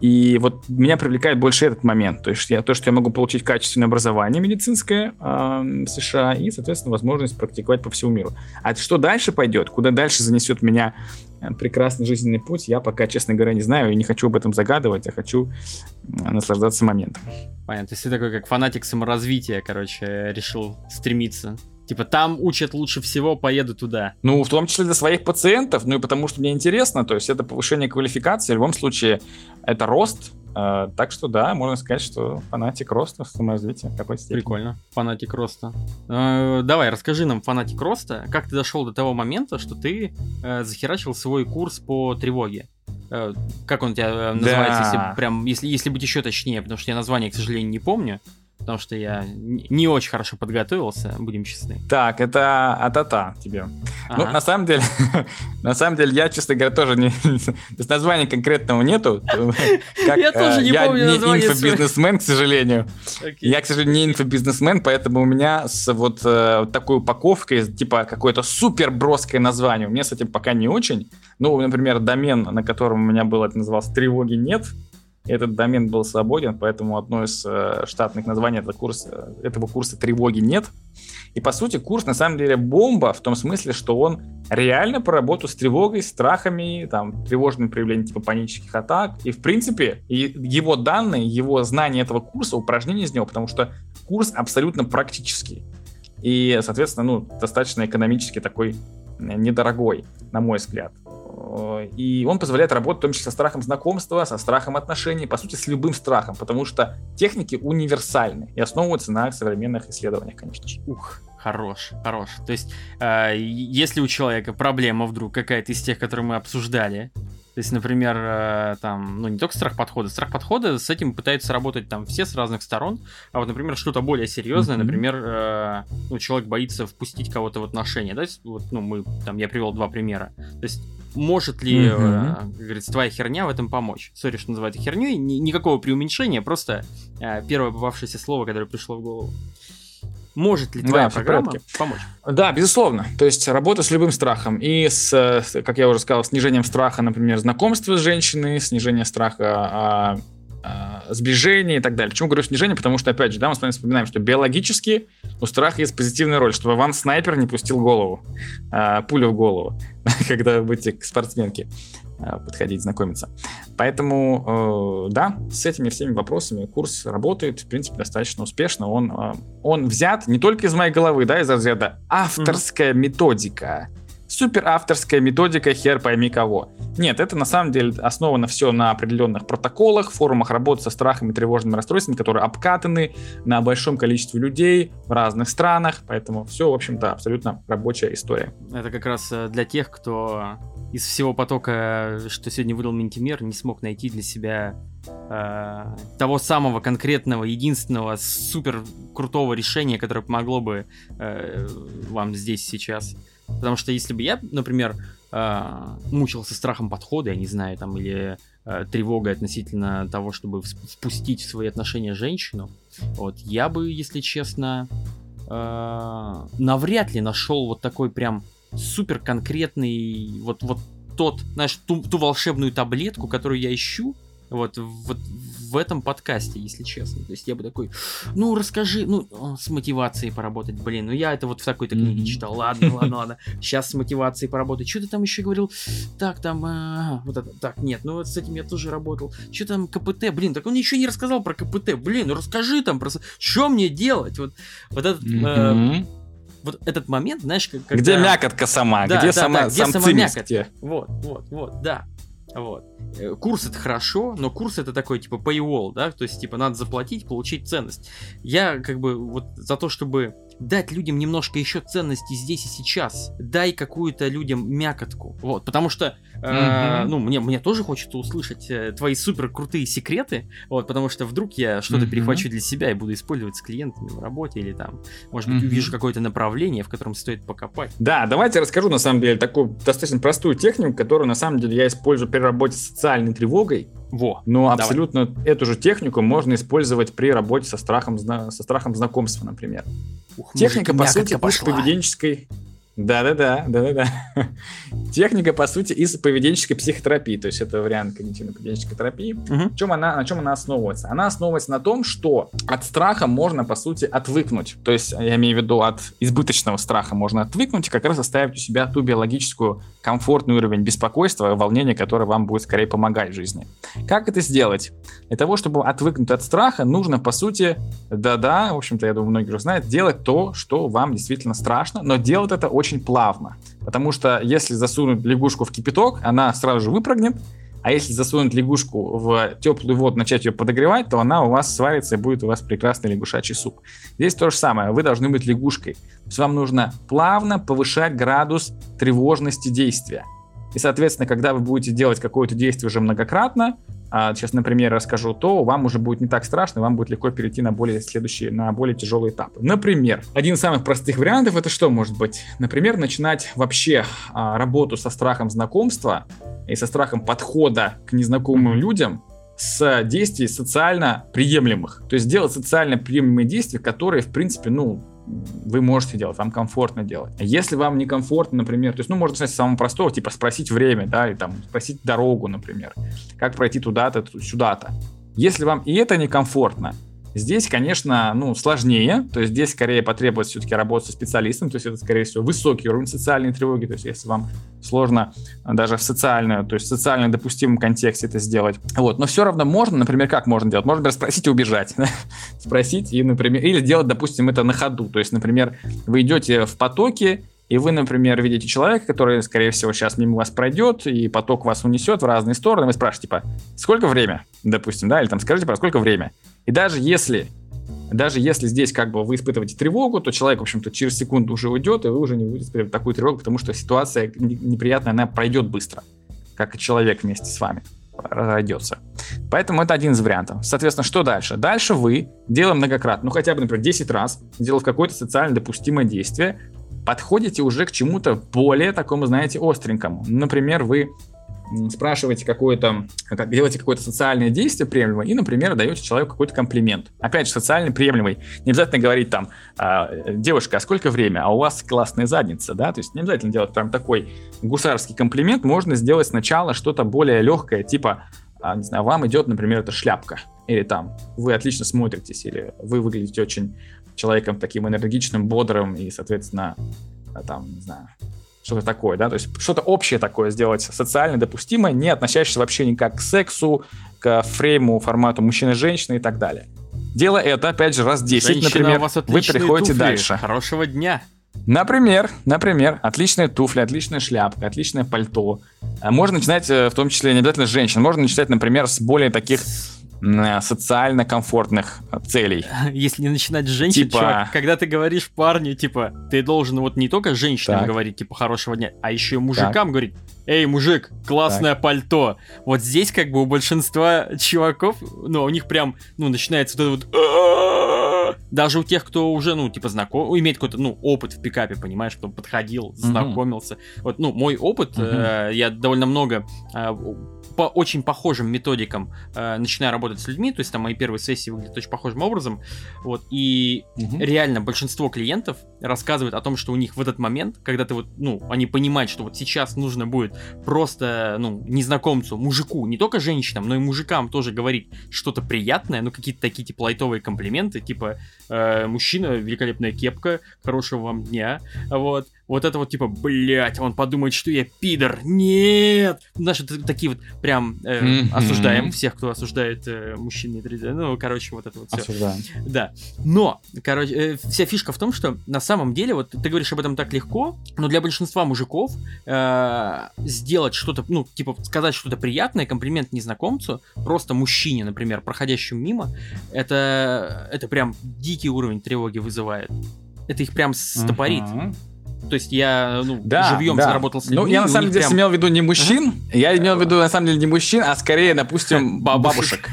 И вот меня привлекает больше этот момент. То есть я, то, что я могу получить качественное образование медицинское э, в США и, соответственно, возможность практиковать по всему миру. А что дальше пойдет, куда дальше занесет меня э, прекрасный жизненный путь, я пока, честно говоря, не знаю и не хочу об этом загадывать, а хочу наслаждаться моментом. Понятно. То есть ты такой, как фанатик саморазвития, короче, решил стремиться. Типа, там учат лучше всего, поеду туда. Ну, в том числе для своих пациентов, ну и потому что мне интересно, то есть это повышение квалификации, в любом случае это рост, Э, так что да, можно сказать, что фанатик роста, саморазвития в какой степени. Прикольно, фанатик роста. Э, давай, расскажи нам, фанатик роста, как ты дошел до того момента, что ты э, захерачил свой курс по тревоге? Как он у тебя называется, да. если прям, если, если быть еще точнее, потому что я название, к сожалению, не помню потому что я не очень хорошо подготовился, будем честны. Так, это атата тебе. Ну, ага. Ну, на самом деле, [laughs] на самом деле, я, честно говоря, тоже не... [laughs] То есть названия конкретного нету. [laughs] я тоже не помню Я не инфобизнесмен, к сожалению. Я, к сожалению, не инфобизнесмен, поэтому у меня с вот э, такой упаковкой, типа какое-то супер броское название, у меня с этим пока не очень. Ну, например, домен, на котором у меня было, это называлось «Тревоги нет», этот домен был свободен, поэтому одно из э, штатных названий этого курса, этого курса тревоги нет. И по сути курс на самом деле бомба в том смысле, что он реально по работу с тревогой, страхами, там, тревожными проявлениями типа панических атак. И в принципе и его данные, его знания этого курса, упражнения из него, потому что курс абсолютно практический. И, соответственно, ну, достаточно экономически такой недорогой, на мой взгляд. И он позволяет работать в том числе со страхом знакомства, со страхом отношений, по сути, с любым страхом, потому что техники универсальны и основываются на современных исследованиях, конечно же. Ух, Хорош, хорош. То есть, э, если у человека проблема вдруг какая-то из тех, которые мы обсуждали, то есть, например, э, там, ну, не только страх подхода, страх подхода, с этим пытаются работать там все с разных сторон, а вот, например, что-то более серьезное, mm-hmm. например, э, ну, человек боится впустить кого-то в отношения, да, вот, ну, мы, там, я привел два примера. То есть, может ли, mm-hmm. э, говорится, твоя херня в этом помочь? Сори, что называется херней, ни, никакого преуменьшения, просто э, первое попавшееся слово, которое пришло в голову. Может ли твоя да, программа помочь? Да, безусловно. То есть работа с любым страхом. И с, как я уже сказал, снижением страха, например, знакомства с женщиной, снижение страха а, а, сближения и так далее. Почему говорю снижение? Потому что, опять же, да, мы с вами вспоминаем, что биологически у страха есть позитивная роль, чтобы вам снайпер не пустил голову, а, пулю в голову, [laughs] когда вы будете к спортсменке. Э, подходить, знакомиться. Поэтому, э, да, с этими всеми вопросами курс работает, в принципе, достаточно успешно. Он, э, он взят не только из моей головы, да, из разряда авторская mm-hmm. методика супер авторская методика хер пойми кого. Нет, это на самом деле основано все на определенных протоколах, форумах работы со страхами и тревожными расстройствами, которые обкатаны на большом количестве людей в разных странах, поэтому все, в общем-то, абсолютно рабочая история. Это как раз э, для тех, кто из всего потока, что сегодня выдал Ментимер, не смог найти для себя э, того самого конкретного, единственного, супер крутого решения, которое помогло бы э, вам здесь сейчас. Потому что если бы я, например, э, мучился страхом подхода, я не знаю, там, или э, тревогой относительно того, чтобы впустить в свои отношения женщину, вот, я бы, если честно, э, навряд ли нашел вот такой прям супер конкретный, вот, вот тот, знаешь, ту, ту волшебную таблетку, которую я ищу, вот, вот в этом подкасте, если честно. То есть я бы такой, ну расскажи, ну с мотивацией поработать, блин, ну я это вот в такой-то книге читал, ладно, ладно, [laughs] ладно, сейчас с мотивацией поработать. Что ты там еще говорил? Так, там, а, вот это, так, нет, ну вот с этим я тоже работал. Что там КПТ, блин, так он ничего не рассказал про КПТ, блин, ну расскажи там просто, что мне делать? Вот, вот этот... Э, вот этот момент, знаешь, как, когда... Где мякотка сама, да, где да, сама, да, где сам сама мякотка. Вот, вот, вот, да. Вот. Э, курс это хорошо, но курс это такой типа paywall, да, то есть типа надо заплатить, получить ценность. Я как бы вот за то, чтобы дать людям немножко еще ценности здесь и сейчас. Дай какую-то людям мякотку. Вот, потому что, э, ну, мне, мне тоже хочется услышать э, твои супер крутые секреты, вот, потому что вдруг я что-то перехвачу для себя и буду использовать с клиентами в работе или там, может быть, увижу какое-то направление, в котором стоит покопать. Да, давайте расскажу на самом деле такую достаточно простую технику, которую на самом деле я использую при работе с социальной тревогой. Во. Но абсолютно давай. эту же технику можно использовать при работе со страхом, со страхом знакомства, например. Ух, Техника, по сути, пошла. поведенческой да-да-да, да-да-да. Техника, по сути, из поведенческой психотерапии, то есть это вариант когнитивно-поведенческой терапии. Угу. Чем она, на чем она основывается? Она основывается на том, что от страха можно, по сути, отвыкнуть. То есть, я имею в виду, от избыточного страха можно отвыкнуть и как раз оставить у себя ту биологическую комфортный уровень беспокойства, волнения, которое вам будет скорее помогать в жизни. Как это сделать? Для того, чтобы отвыкнуть от страха, нужно, по сути, да-да, в общем-то, я думаю, многие уже знают, делать то, что вам действительно страшно, но делать это очень очень плавно. Потому что если засунуть лягушку в кипяток, она сразу же выпрыгнет, а если засунуть лягушку в теплую воду, начать ее подогревать, то она у вас сварится и будет у вас прекрасный лягушачий суп. Здесь то же самое. Вы должны быть лягушкой. То есть вам нужно плавно повышать градус тревожности действия. И, соответственно, когда вы будете делать какое-то действие уже многократно, а, сейчас, например, расскажу, то вам уже будет не так страшно, вам будет легко перейти на более следующие, на более тяжелые этапы. Например, один из самых простых вариантов это что может быть? Например, начинать вообще а, работу со страхом знакомства и со страхом подхода к незнакомым людям с действий социально приемлемых. То есть делать социально приемлемые действия, которые, в принципе, ну, вы можете делать, вам комфортно делать. Если вам некомфортно, например, то есть, ну, можно начать с самого простого, типа спросить время, да, или там спросить дорогу, например, как пройти туда-то, сюда-то. Если вам и это некомфортно, Здесь, конечно, ну, сложнее, то есть здесь скорее потребуется все-таки работать со специалистом, то есть это, скорее всего, высокий уровень социальной тревоги, то есть если вам сложно даже в социальную, то есть в социально допустимом контексте это сделать. Вот, но все равно можно, например, как можно делать? Можно, например, спросить и убежать. [laughs] спросить и, например, или сделать, допустим, это на ходу, то есть, например, вы идете в потоке, и вы, например, видите человека, который, скорее всего, сейчас мимо вас пройдет, и поток вас унесет в разные стороны, вы спрашиваете, типа, сколько время, допустим, да, или там скажите, про сколько время. И даже если даже если здесь как бы вы испытываете тревогу, то человек, в общем-то, через секунду уже уйдет, и вы уже не будете испытывать такую тревогу, потому что ситуация неприятная, она пройдет быстро, как и человек вместе с вами разойдется. Поэтому это один из вариантов. Соответственно, что дальше? Дальше вы, делая многократно, ну хотя бы, например, 10 раз, делав какое-то социально допустимое действие, подходите уже к чему-то более такому, знаете, остренькому. Например, вы спрашиваете какое-то, делаете какое-то социальное действие приемлемое и, например, даете человеку какой-то комплимент. Опять же, социально приемлемый. Не обязательно говорить там, а, девушка, а сколько время, а у вас классная задница, да, то есть не обязательно делать прям такой гусарский комплимент, можно сделать сначала что-то более легкое, типа, а, не знаю, вам идет, например, эта шляпка, или там, вы отлично смотритесь, или вы выглядите очень человеком таким энергичным, бодрым и, соответственно, там, не знаю, что-то такое, да, то есть что-то общее такое сделать, социально допустимое, не относящееся вообще никак к сексу, к фрейму, формату мужчины-женщины и так далее. Дело это, опять же, раз 10, Женщина, например, вы переходите туфли. дальше. Хорошего дня. Например, например, отличные туфли, отличная шляпка, отличное пальто. А можно начинать, э, в том числе, не обязательно с женщин, можно начинать, например, с более таких социально комфортных целей. [laughs] Если не начинать с женщин, типа... чувак, когда ты говоришь парню, типа, ты должен вот не только женщинам так. говорить, типа, хорошего дня, а еще и мужикам так. говорить, эй, мужик, классное так. пальто. Вот здесь как бы у большинства чуваков, ну, у них прям, ну, начинается вот это вот даже у тех, кто уже, ну, типа, знаком, имеет какой-то, ну, опыт в пикапе, понимаешь, кто подходил, знакомился. Mm-hmm. Вот, ну, мой опыт, mm-hmm. э, я довольно много э, по очень похожим методикам э, начинаю работать с людьми, то есть там мои первые сессии выглядят очень похожим образом, вот, и угу. реально большинство клиентов рассказывают о том, что у них в этот момент, когда ты вот, ну, они понимают, что вот сейчас нужно будет просто, ну, незнакомцу, мужику, не только женщинам, но и мужикам тоже говорить что-то приятное, ну, какие-то такие, типа, лайтовые комплименты, типа, э, мужчина, великолепная кепка, хорошего вам дня, вот, вот это вот типа, блять, он подумает, что я пидор. Нет! Наши такие вот прям э, mm-hmm. осуждаем всех, кто осуждает э, мужчин Ну, короче, вот это вот все. Осуждаем. Да. Но, короче, э, вся фишка в том, что на самом деле, вот ты говоришь об этом так легко, но для большинства мужиков э, сделать что-то, ну, типа сказать что-то приятное, комплимент незнакомцу, просто мужчине, например, проходящему мимо, это, это прям дикий уровень тревоги вызывает. Это их прям стопорит. Uh-huh. То есть я ну, да, живьем да. заработал с людьми. Ну, я на самом деле прям... имел в виду не мужчин, я имел в виду на самом деле не мужчин, а скорее, допустим, [laughs] бабушек.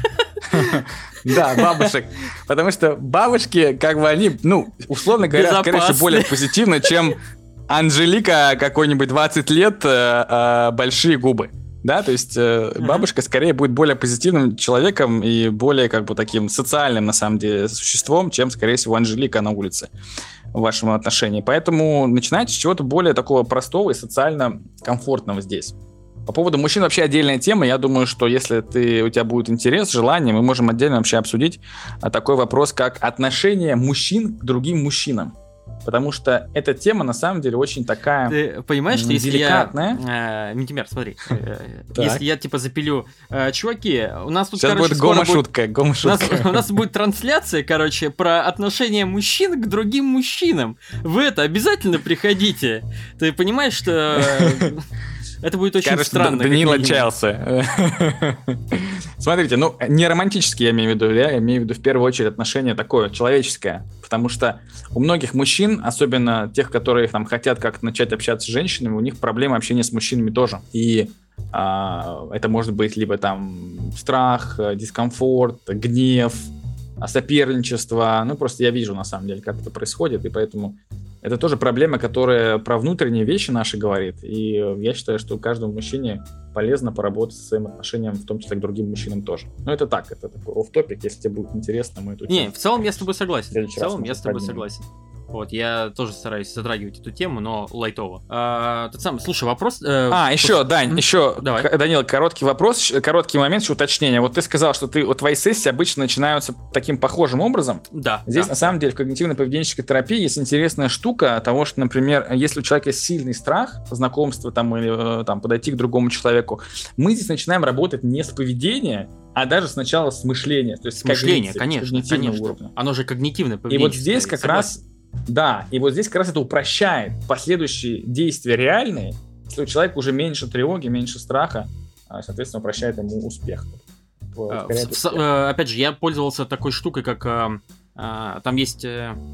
Да, бабушек. Потому что бабушки, как бы они, ну, условно говоря, скорее всего, более позитивны, чем Анжелика какой-нибудь 20 лет, э, э, большие губы. Да, то есть э, бабушка скорее будет более позитивным человеком и более как бы таким социальным на самом деле существом, чем, скорее всего, Анжелика на улице в вашем отношении. Поэтому начинайте с чего-то более такого простого и социально комфортного здесь. По поводу мужчин вообще отдельная тема. Я думаю, что если ты, у тебя будет интерес, желание, мы можем отдельно вообще обсудить а, такой вопрос, как отношение мужчин к другим мужчинам потому что эта тема на самом деле очень такая Ты понимаешь, что если деликатная. я... Э, Митимер, смотри, э, [laughs] если я типа запилю, э, чуваки, у нас тут, Сейчас короче, будет гомо-шутка, гомо-шутка. У нас будет трансляция, короче, про отношение мужчин к другим мужчинам. Вы это обязательно приходите. Ты понимаешь, что... [laughs] Это будет очень Кажется, странно. Данила Челси. [laughs] Смотрите, ну, не романтически я имею в виду, я имею в виду в первую очередь отношение такое, человеческое. Потому что у многих мужчин, особенно тех, которые там хотят как-то начать общаться с женщинами, у них проблемы общения с мужчинами тоже. И а, это может быть либо там страх, дискомфорт, гнев, соперничество. Ну, просто я вижу, на самом деле, как это происходит, и поэтому это тоже проблема, которая про внутренние вещи наши говорит. И я считаю, что каждому мужчине полезно поработать со своим отношением, в том числе к другим мужчинам тоже. Но это так, это такой оф топик если тебе будет интересно, мы тут... Не, в целом я с тобой согласен. В, в целом я с тобой поднимем. согласен. Вот, я тоже стараюсь затрагивать эту тему, но лайтово. А, тот самый, слушай, вопрос... Э, а, еще, Дань, М? еще, Давай. К- Данил, короткий вопрос, короткий момент, еще уточнение. Вот ты сказал, что ты, вот твои сессии обычно начинаются таким похожим образом. Да. Здесь, да. на самом деле, в когнитивно-поведенческой терапии есть интересная штука того, что, например, если у человека сильный страх знакомства там, или э, там, подойти к другому человеку, мы здесь начинаем работать не с поведения, а даже сначала с мышления. То есть с с конечно, конечно. уровня. Оно же когнитивное И поведение. вот здесь как раз, да, и вот здесь как раз это упрощает последующие действия реальные, если у человека уже меньше тревоги, меньше страха, а, соответственно, упрощает ему успех. А, в- в- э, опять же, я пользовался такой штукой, как э, там есть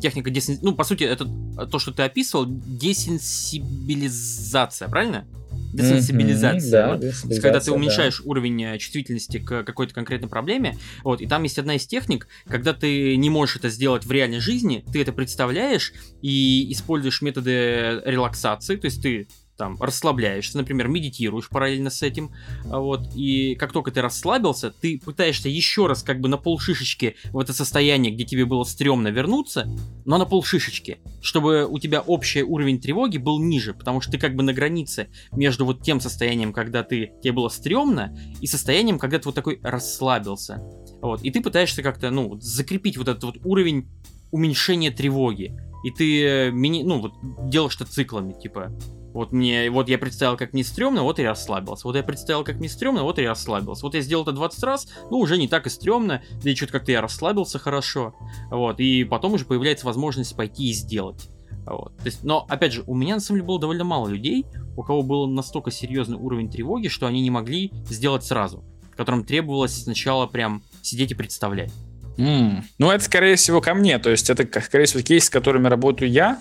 техника десен... Ну, по сути, это то, что ты описывал, десенсибилизация, правильно? Десенсибилизация. Да, вот. Есть, десенсибилизация, когда ты да. уменьшаешь уровень э, чувствительности к какой-то конкретной проблеме, вот, и там есть одна из техник, когда ты не можешь это сделать в реальной жизни, ты это представляешь и используешь методы релаксации, то есть ты там расслабляешься, например, медитируешь параллельно с этим, а вот, и как только ты расслабился, ты пытаешься еще раз как бы на полшишечки в это состояние, где тебе было стрёмно вернуться, но на полшишечки, чтобы у тебя общий уровень тревоги был ниже, потому что ты как бы на границе между вот тем состоянием, когда ты, тебе было стрёмно, и состоянием, когда ты вот такой расслабился. Вот, и ты пытаешься как-то, ну, закрепить вот этот вот уровень уменьшения тревоги. И ты, э, ну, вот делаешь это циклами, типа, вот мне, вот я представил, как мне стрёмно, вот и расслабился. Вот я представил, как мне стрёмно, вот и расслабился. Вот я сделал это 20 раз, ну, уже не так и стрёмно, да и что-то как-то я расслабился хорошо. Вот, и потом уже появляется возможность пойти и сделать. Вот. То есть, но, опять же, у меня на самом деле было довольно мало людей, у кого был настолько серьезный уровень тревоги, что они не могли сделать сразу. Которым требовалось сначала прям сидеть и представлять. М, Ну, это, скорее всего, ко мне. То есть, это, скорее всего, кейс, с которыми работаю я.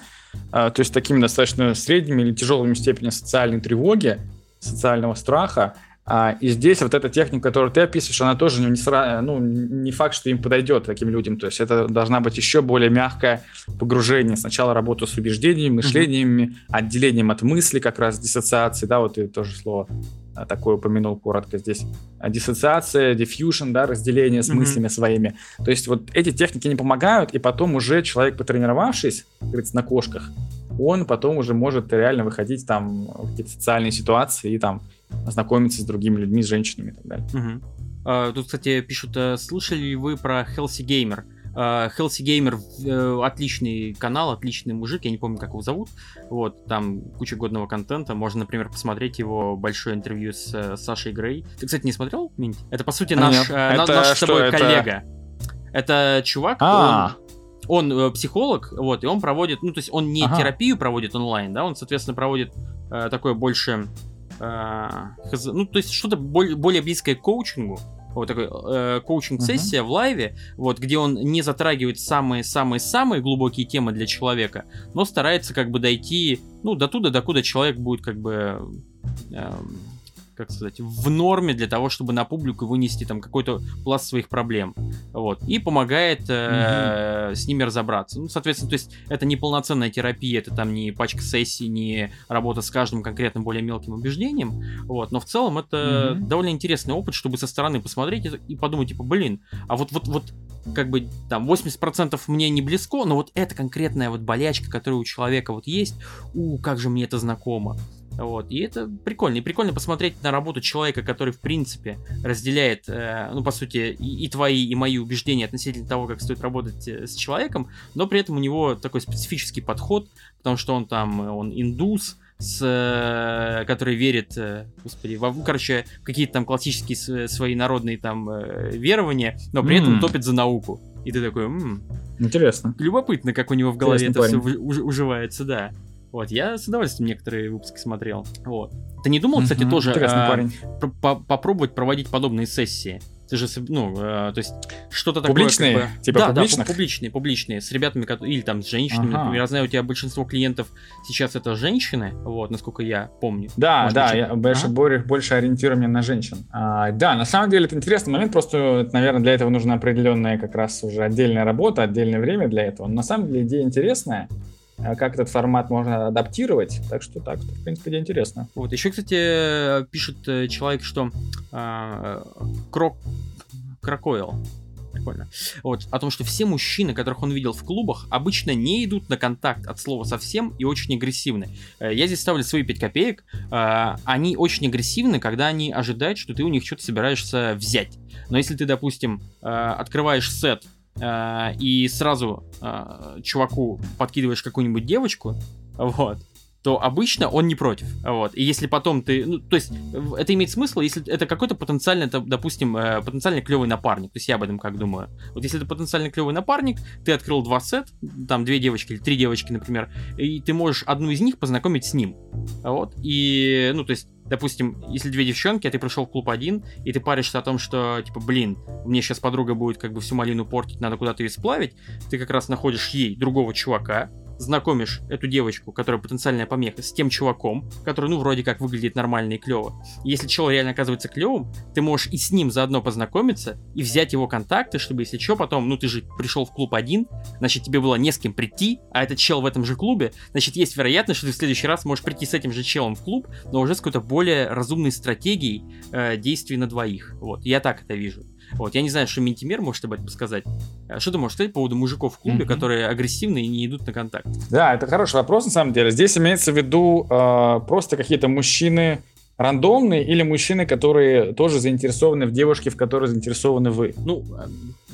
А, То есть, такими достаточно средними или тяжелыми степенями социальной тревоги, социального страха. А, И здесь вот эта техника, которую ты описываешь, она тоже не, сра- ну, не факт, что им подойдет таким людям. То есть это должна быть еще более мягкое погружение. Сначала работа с убеждениями, мышлениями, отделением от мысли, как раз диссоциации, да, вот ты тоже слово такое упомянул коротко здесь. А, Диссоциация, diffusion, да, разделение с Мгм. мыслями своими. То есть вот эти техники не помогают, и потом уже человек, потренировавшись, как говорится, на кошках, он потом уже может реально выходить там в какие-то социальные ситуации и там знакомиться с другими людьми, с женщинами и так далее. Мгм. А, Тут, кстати, пишут, э, слышали ли вы про Healthy Gamer? А, Healthy Gamer э, отличный канал, отличный мужик, я не помню, как его зовут. Вот, там куча годного контента. Можно, например, посмотреть его большое интервью с э, Сашей Грей. Ты, кстати, не смотрел, Минти? Это, по сути, наш, Нет. э, Это наш с тобой это- коллега. Это чувак, А, он, он, э, психолог, вот, и он проводит, ну, то есть он не Ага. терапию проводит онлайн, да, он, соответственно, проводит э, такое больше, э, хз- ну, то есть что-то боль- более близкое к коучингу, вот такой э, коучинг-сессия в лайве, вот, где он не затрагивает самые-самые-самые глубокие темы для человека, но старается как бы дойти, ну, до туда, докуда человек будет как бы, эм, как сказать, в норме для того, чтобы на публику вынести там какой-то пласт своих проблем, вот, и помогает э, с ними разобраться. Ну, соответственно, то есть это не полноценная терапия, это там не пачка сессий, не работа с каждым конкретным более мелким убеждением, вот, но в целом это Мгм. довольно интересный опыт, чтобы со стороны посмотреть и подумать, типа, блин, а вот, вот, вот, как бы там 80% мне не близко, но вот эта конкретная вот болячка, которая у человека вот есть, у, как же мне это знакомо. Вот, и это прикольно. И прикольно посмотреть на работу человека, который, в принципе, разделяет, э, ну, по сути, и, и твои, и мои убеждения относительно того, как стоит работать э, с человеком, но при этом у него такой специфический подход, потому что он там, он индус, с, э, который верит, э, господи, во, ну, короче, какие-то там классические свои народные там верования, но при этом М. топит за науку. И ты такой, «М, интересно. любопытно, как у него в голове Интересный это все парень. уживается, да. Вот, я с удовольствием некоторые выпуски смотрел. Вот. Ты не думал, кстати, Мгм, тоже а, попробовать проводить подобные сессии? Ты же, ну, э, то есть, что-то такое... Публичные? как бы- Типа да, публичных? да, пу- публичные, публичные, с ребятами, или там с женщинами, Ага. например. Я знаю, у тебя большинство клиентов сейчас это женщины, вот, насколько я помню. Да, Может да, быть, я больше, Ага. больше, больше ориентирование на женщин. А, да, на самом деле это интересный момент, просто, наверное, для этого нужна определенная как раз уже отдельная работа, отдельное время для этого. Но на самом деле идея интересная, как этот формат можно адаптировать, так что так, в принципе, идея интересная. Вот, еще, кстати, э, пишет э, человек, что а, крок... крокоил. прикольно. Вот, о том, что все мужчины, которых он видел в клубах, обычно не идут на контакт от слова совсем и очень агрессивны. Э, я здесь ставлю свои 5 копеек. Э, они очень агрессивны, когда они ожидают, что ты у них что-то собираешься взять. Но если ты, допустим, э, открываешь сет и сразу чуваку подкидываешь какую-нибудь девочку, вот, то обычно он не против. Вот. И если потом ты... Ну, то есть, это имеет смысл, если это какой-то потенциально, допустим, э, потенциально клевый напарник. То есть, я об этом как думаю. Вот если это потенциально клевый напарник, ты открыл два сет, там две девочки или три девочки, например, и ты можешь одну из них познакомить с ним. Вот. И, ну, то есть, допустим, если две девчонки, а ты пришел в клуб один, и ты паришься о том, что, типа, блин, мне сейчас подруга будет как бы всю малину портить, надо куда-то ее сплавить, ты как раз находишь ей другого чувака, знакомишь эту девочку, которая потенциальная помеха, с тем чуваком, который, ну, вроде как выглядит нормально и клево. Если чел реально оказывается клевым, ты можешь и с ним заодно познакомиться и взять его контакты, чтобы, если что, потом, ну, ты же пришел в клуб один, значит, тебе было не с кем прийти, а этот чел в этом же клубе, значит, есть вероятность, что ты в следующий раз можешь прийти с этим же челом в клуб, но уже с какой-то более разумной стратегией э, действий на двоих. Вот, я так это вижу. Вот, я не знаю, что Ментимер может об этом сказать. А что ты можешь сказать по поводу мужиков в клубе, mm-hmm. которые агрессивны и не идут на контакт? Да, это хороший вопрос, на самом деле. Здесь имеется в виду э, просто какие-то мужчины рандомные или мужчины, которые тоже заинтересованы в девушке, в которой заинтересованы вы? Ну,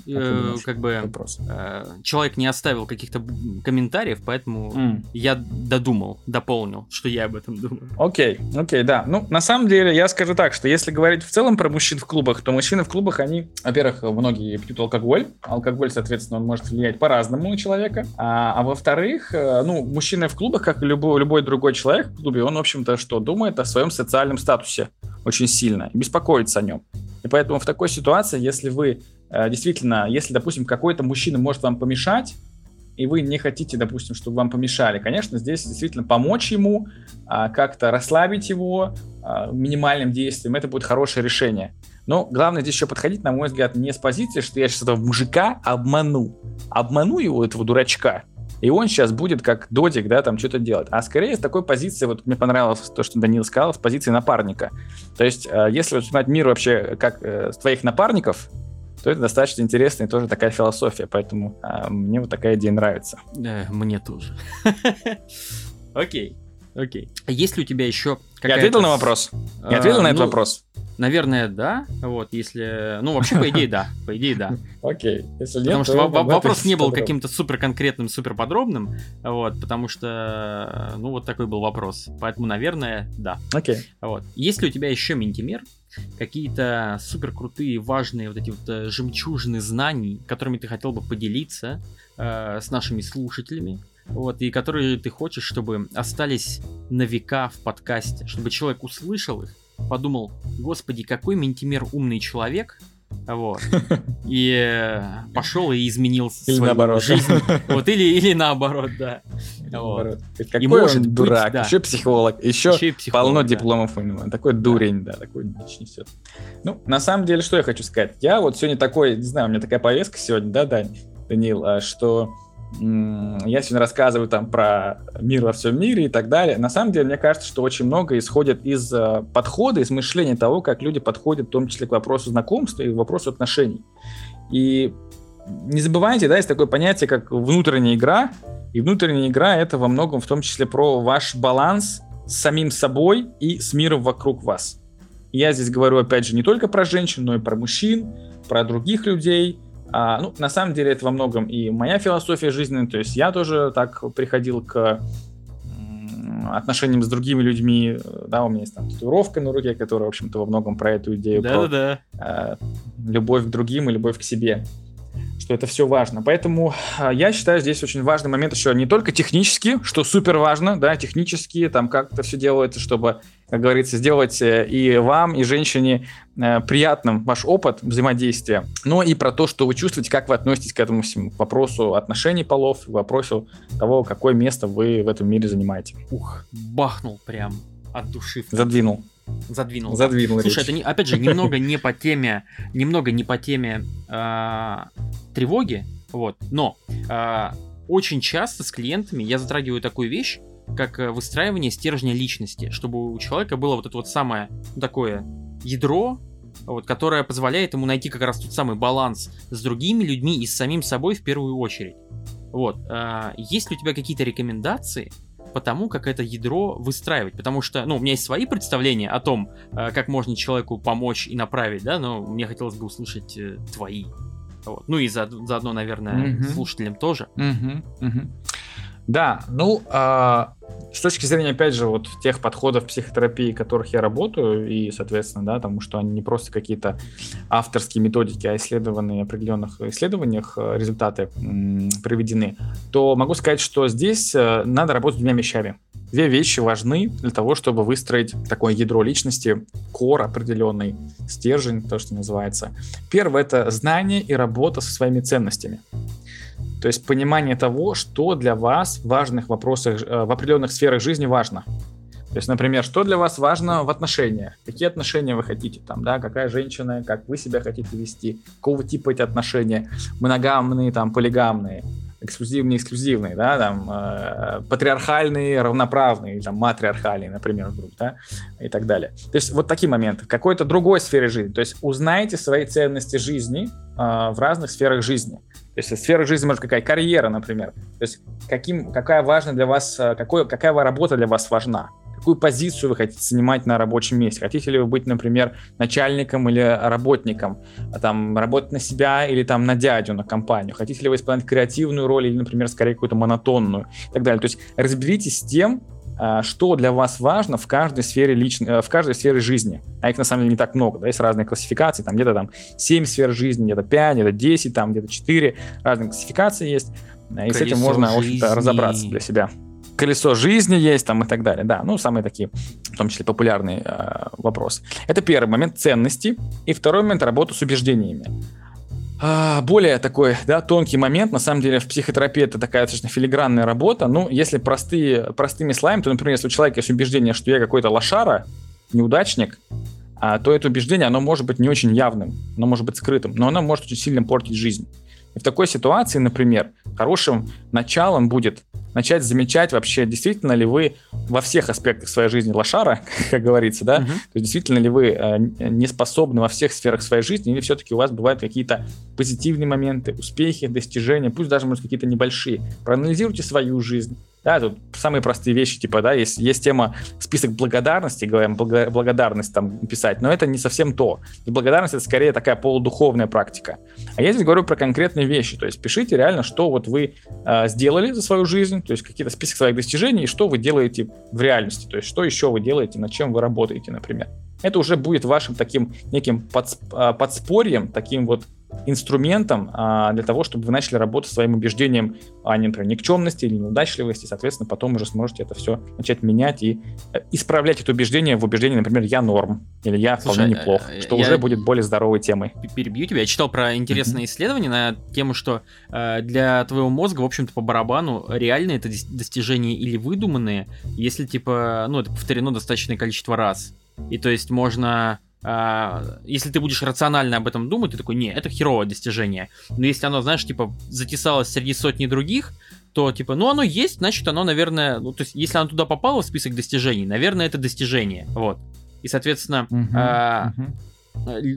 э, как бы вопрос? Э, человек не оставил каких-то комментариев, поэтому mm. я додумал, дополнил, что я об этом думаю. Окей, окей, да. Ну, на самом деле, я скажу так, что если говорить в целом про мужчин в клубах, то мужчины в клубах, они, во-первых, многие пьют алкоголь. Алкоголь, соответственно, он может влиять по-разному на человека. А, а во-вторых, э, ну, мужчина в клубах, как и любой, любой другой человек в клубе, он, в общем-то, что, думает о своем социальном статусе очень сильно, беспокоится о нем. И поэтому в такой ситуации, если вы действительно, если, допустим, какой-то мужчина может вам помешать, и вы не хотите, допустим, чтобы вам помешали, конечно, здесь действительно помочь ему, а, как-то расслабить его а, минимальным действием, это будет хорошее решение. Но главное здесь еще подходить, на мой взгляд, не с позиции, что я сейчас этого мужика обману. Обману его, этого дурачка, и он сейчас будет как додик, да, там что-то делать. А скорее с такой позиции, вот мне понравилось то, что Данил сказал, с позиции напарника. То есть, э, если воспринимать мир вообще как э, твоих напарников, то это достаточно интересная и тоже такая философия, поэтому а, мне вот такая идея нравится. Да, мне тоже. [laughs] Окей, окей. А есть ли у тебя еще Я ответил на вопрос? Я ответил на этот ну, вопрос? Наверное, да. Вот, если... Ну, вообще, по идее, да. По идее, да. [laughs] Окей. Если нет, потому что вопрос не был каким-то супер конкретным, супер подробным. Вот, потому что, ну, вот такой был вопрос. Поэтому, наверное, да. Окей. Вот. Есть ли у тебя еще ментимер? Какие-то супер крутые, важные вот эти вот э, жемчужины знаний, которыми ты хотел бы поделиться э, с нашими слушателями? вот, и которые ты хочешь, чтобы остались на века в подкасте, чтобы человек услышал их подумал, господи, какой Ментимер умный человек, вот. [laughs] И э, пошел и изменил или свою наоборот. жизнь. [laughs] Вот, или, или наоборот, да. Вот. Какой и может он дурак, да. еще психолог, еще, еще психолог, полно да. дипломов у него. Такой дурень, да, такой дичь несет. Ну, на самом деле, что я хочу сказать? Я вот сегодня такой, не знаю, у меня такая повестка сегодня, да, Дань, Данил, а, что я сегодня рассказываю там про мир во всем мире и так далее. На самом деле, мне кажется, что очень много исходит из э, подхода, из мышления того, как люди подходят, в том числе к вопросу знакомства и вопросу отношений. И не забывайте, да, есть такое понятие, как внутренняя игра. И внутренняя игра это во многом в том числе про ваш баланс с самим собой и с миром вокруг вас. я здесь говорю, опять же, не только про женщин, но и про мужчин, про других людей – а, ну, на самом деле это во многом и моя философия жизненная, то есть я тоже так приходил к отношениям с другими людьми, да, у меня есть там татуировка на руке, которая, в общем-то, во многом про эту идею, да, про да. Э, любовь к другим и любовь к себе что это все важно. Поэтому а, я считаю, здесь очень важный момент еще не только технически, что супер важно, да, технически, там как это все делается, чтобы, как говорится, сделать э, и вам, и женщине э, приятным ваш опыт взаимодействия, но и про то, что вы чувствуете, как вы относитесь к этому всему к вопросу отношений полов, к вопросу того, какое место вы в этом мире занимаете. Ух, бахнул прям от души. Задвинул. Задвинул. Задвинул. Слушай, речь. это не, опять же немного не по теме, немного не по теме э, тревоги, вот. Но э, очень часто с клиентами я затрагиваю такую вещь, как э, выстраивание стержня личности, чтобы у человека было вот это вот самое такое ядро, вот, которая позволяет ему найти как раз тот самый баланс с другими людьми и с самим собой в первую очередь. Вот, э, есть ли у тебя какие-то рекомендации по тому, как это ядро выстраивать? Потому что, ну, у меня есть свои представления о том, э, как можно человеку помочь и направить, да, но мне хотелось бы услышать э, твои. Вот. Ну и за, заодно, наверное, mm-hmm. слушателям тоже. Mm-hmm. Mm-hmm. Да, ну, а, с точки зрения, опять же, вот тех подходов психотерапии, которых я работаю, и, соответственно, да, потому что они не просто какие-то авторские методики, а исследованные в определенных исследованиях э, результаты м, проведены, то могу сказать, что здесь э, надо работать двумя вещами. Две вещи важны для того, чтобы выстроить такое ядро личности, кор определенный, стержень, то, что называется. Первое — это знание и работа со своими ценностями. То есть понимание того, что для вас в важных вопросах, э, в определенных сферах жизни важно. То есть, например, что для вас важно в отношениях? Какие отношения вы хотите там, да? Какая женщина, как вы себя хотите вести? Какого типа эти отношения? Моногамные, там, полигамные? эксклюзивные, эксклюзивные, да, там, э, патриархальные, равноправные, там, матриархальные, например, вдруг, да, и так далее. То есть вот такие моменты. В какой-то другой сфере жизни. То есть узнайте свои ценности жизни э, в разных сферах жизни. То есть сфера жизни может какая карьера, например. То есть каким, какая важна для вас, э, какой, какая работа для вас важна. Какую позицию вы хотите занимать на рабочем месте? Хотите ли вы быть, например, начальником или работником? А там, работать на себя или там на дядю, на компанию? Хотите ли вы исполнять креативную роль или, например, скорее какую-то монотонную? И так далее. То есть разберитесь с тем, что для вас важно в каждой сфере личной, э, в каждой сфере жизни. А их на самом деле не так много, да, есть разные классификации, там где-то там 7 сфер жизни, где-то 5, где-то 10, там где-то 4, разные классификации есть. И Колесо с этим можно, жизни. в общем-то, разобраться для себя. Колесо жизни есть там и так далее, да, ну, самые такие, в том числе, популярные э, вопросы. Это первый момент ценности, и второй момент работа с убеждениями. А, более такой, да, тонкий момент. На самом деле в психотерапии это такая достаточно филигранная работа. Ну, если простые, простыми словами, то, например, если у человека есть убеждение, что я какой-то лошара, неудачник, а, то это убеждение, оно может быть не очень явным, оно может быть скрытым, но оно может очень сильно портить жизнь. И в такой ситуации, например, хорошим началом будет начать замечать вообще, действительно ли вы во всех аспектах своей жизни лошара, [laughs] как говорится, да, uh-huh. то есть действительно ли вы э, не способны во всех сферах своей жизни, или все-таки у вас бывают какие-то позитивные моменты, успехи, достижения, пусть даже, может, какие-то небольшие. Проанализируйте свою жизнь, да, тут самые простые вещи, типа, да, есть, есть тема список благодарности, говорим, благодарность там писать, но это не совсем то. Благодарность это скорее такая полудуховная практика. А я здесь говорю про конкретные вещи, то есть пишите реально, что вот вы э, сделали за свою жизнь, то есть какие-то список своих достижений, и что вы делаете в реальности, то есть что еще вы делаете, над чем вы работаете, например. Это уже будет вашим таким неким подспорьем, таким вот инструментом а, для того, чтобы вы начали работать своим убеждением о, например, никчемности или неудачливости, соответственно, потом уже сможете это все начать менять и э, исправлять это убеждение в убеждение, например, я норм или я Слушай, вполне неплох, э, что я уже будет более здоровой темой. Перебью тебя, я читал про интересное mm-hmm. исследование на тему, что э, для твоего мозга, в общем-то, по барабану реально это достижения или выдуманные, если, типа, ну, это повторено достаточное количество раз. И то есть можно а, если ты будешь рационально об этом думать, ты такой, не, это херовое достижение. Но если оно, знаешь, типа, затесалось среди сотни других, то, типа, ну, оно есть, значит, оно, наверное, ну, то есть, если оно туда попало в список достижений, наверное, это достижение, вот. И, соответственно, uh-huh, а, uh-huh.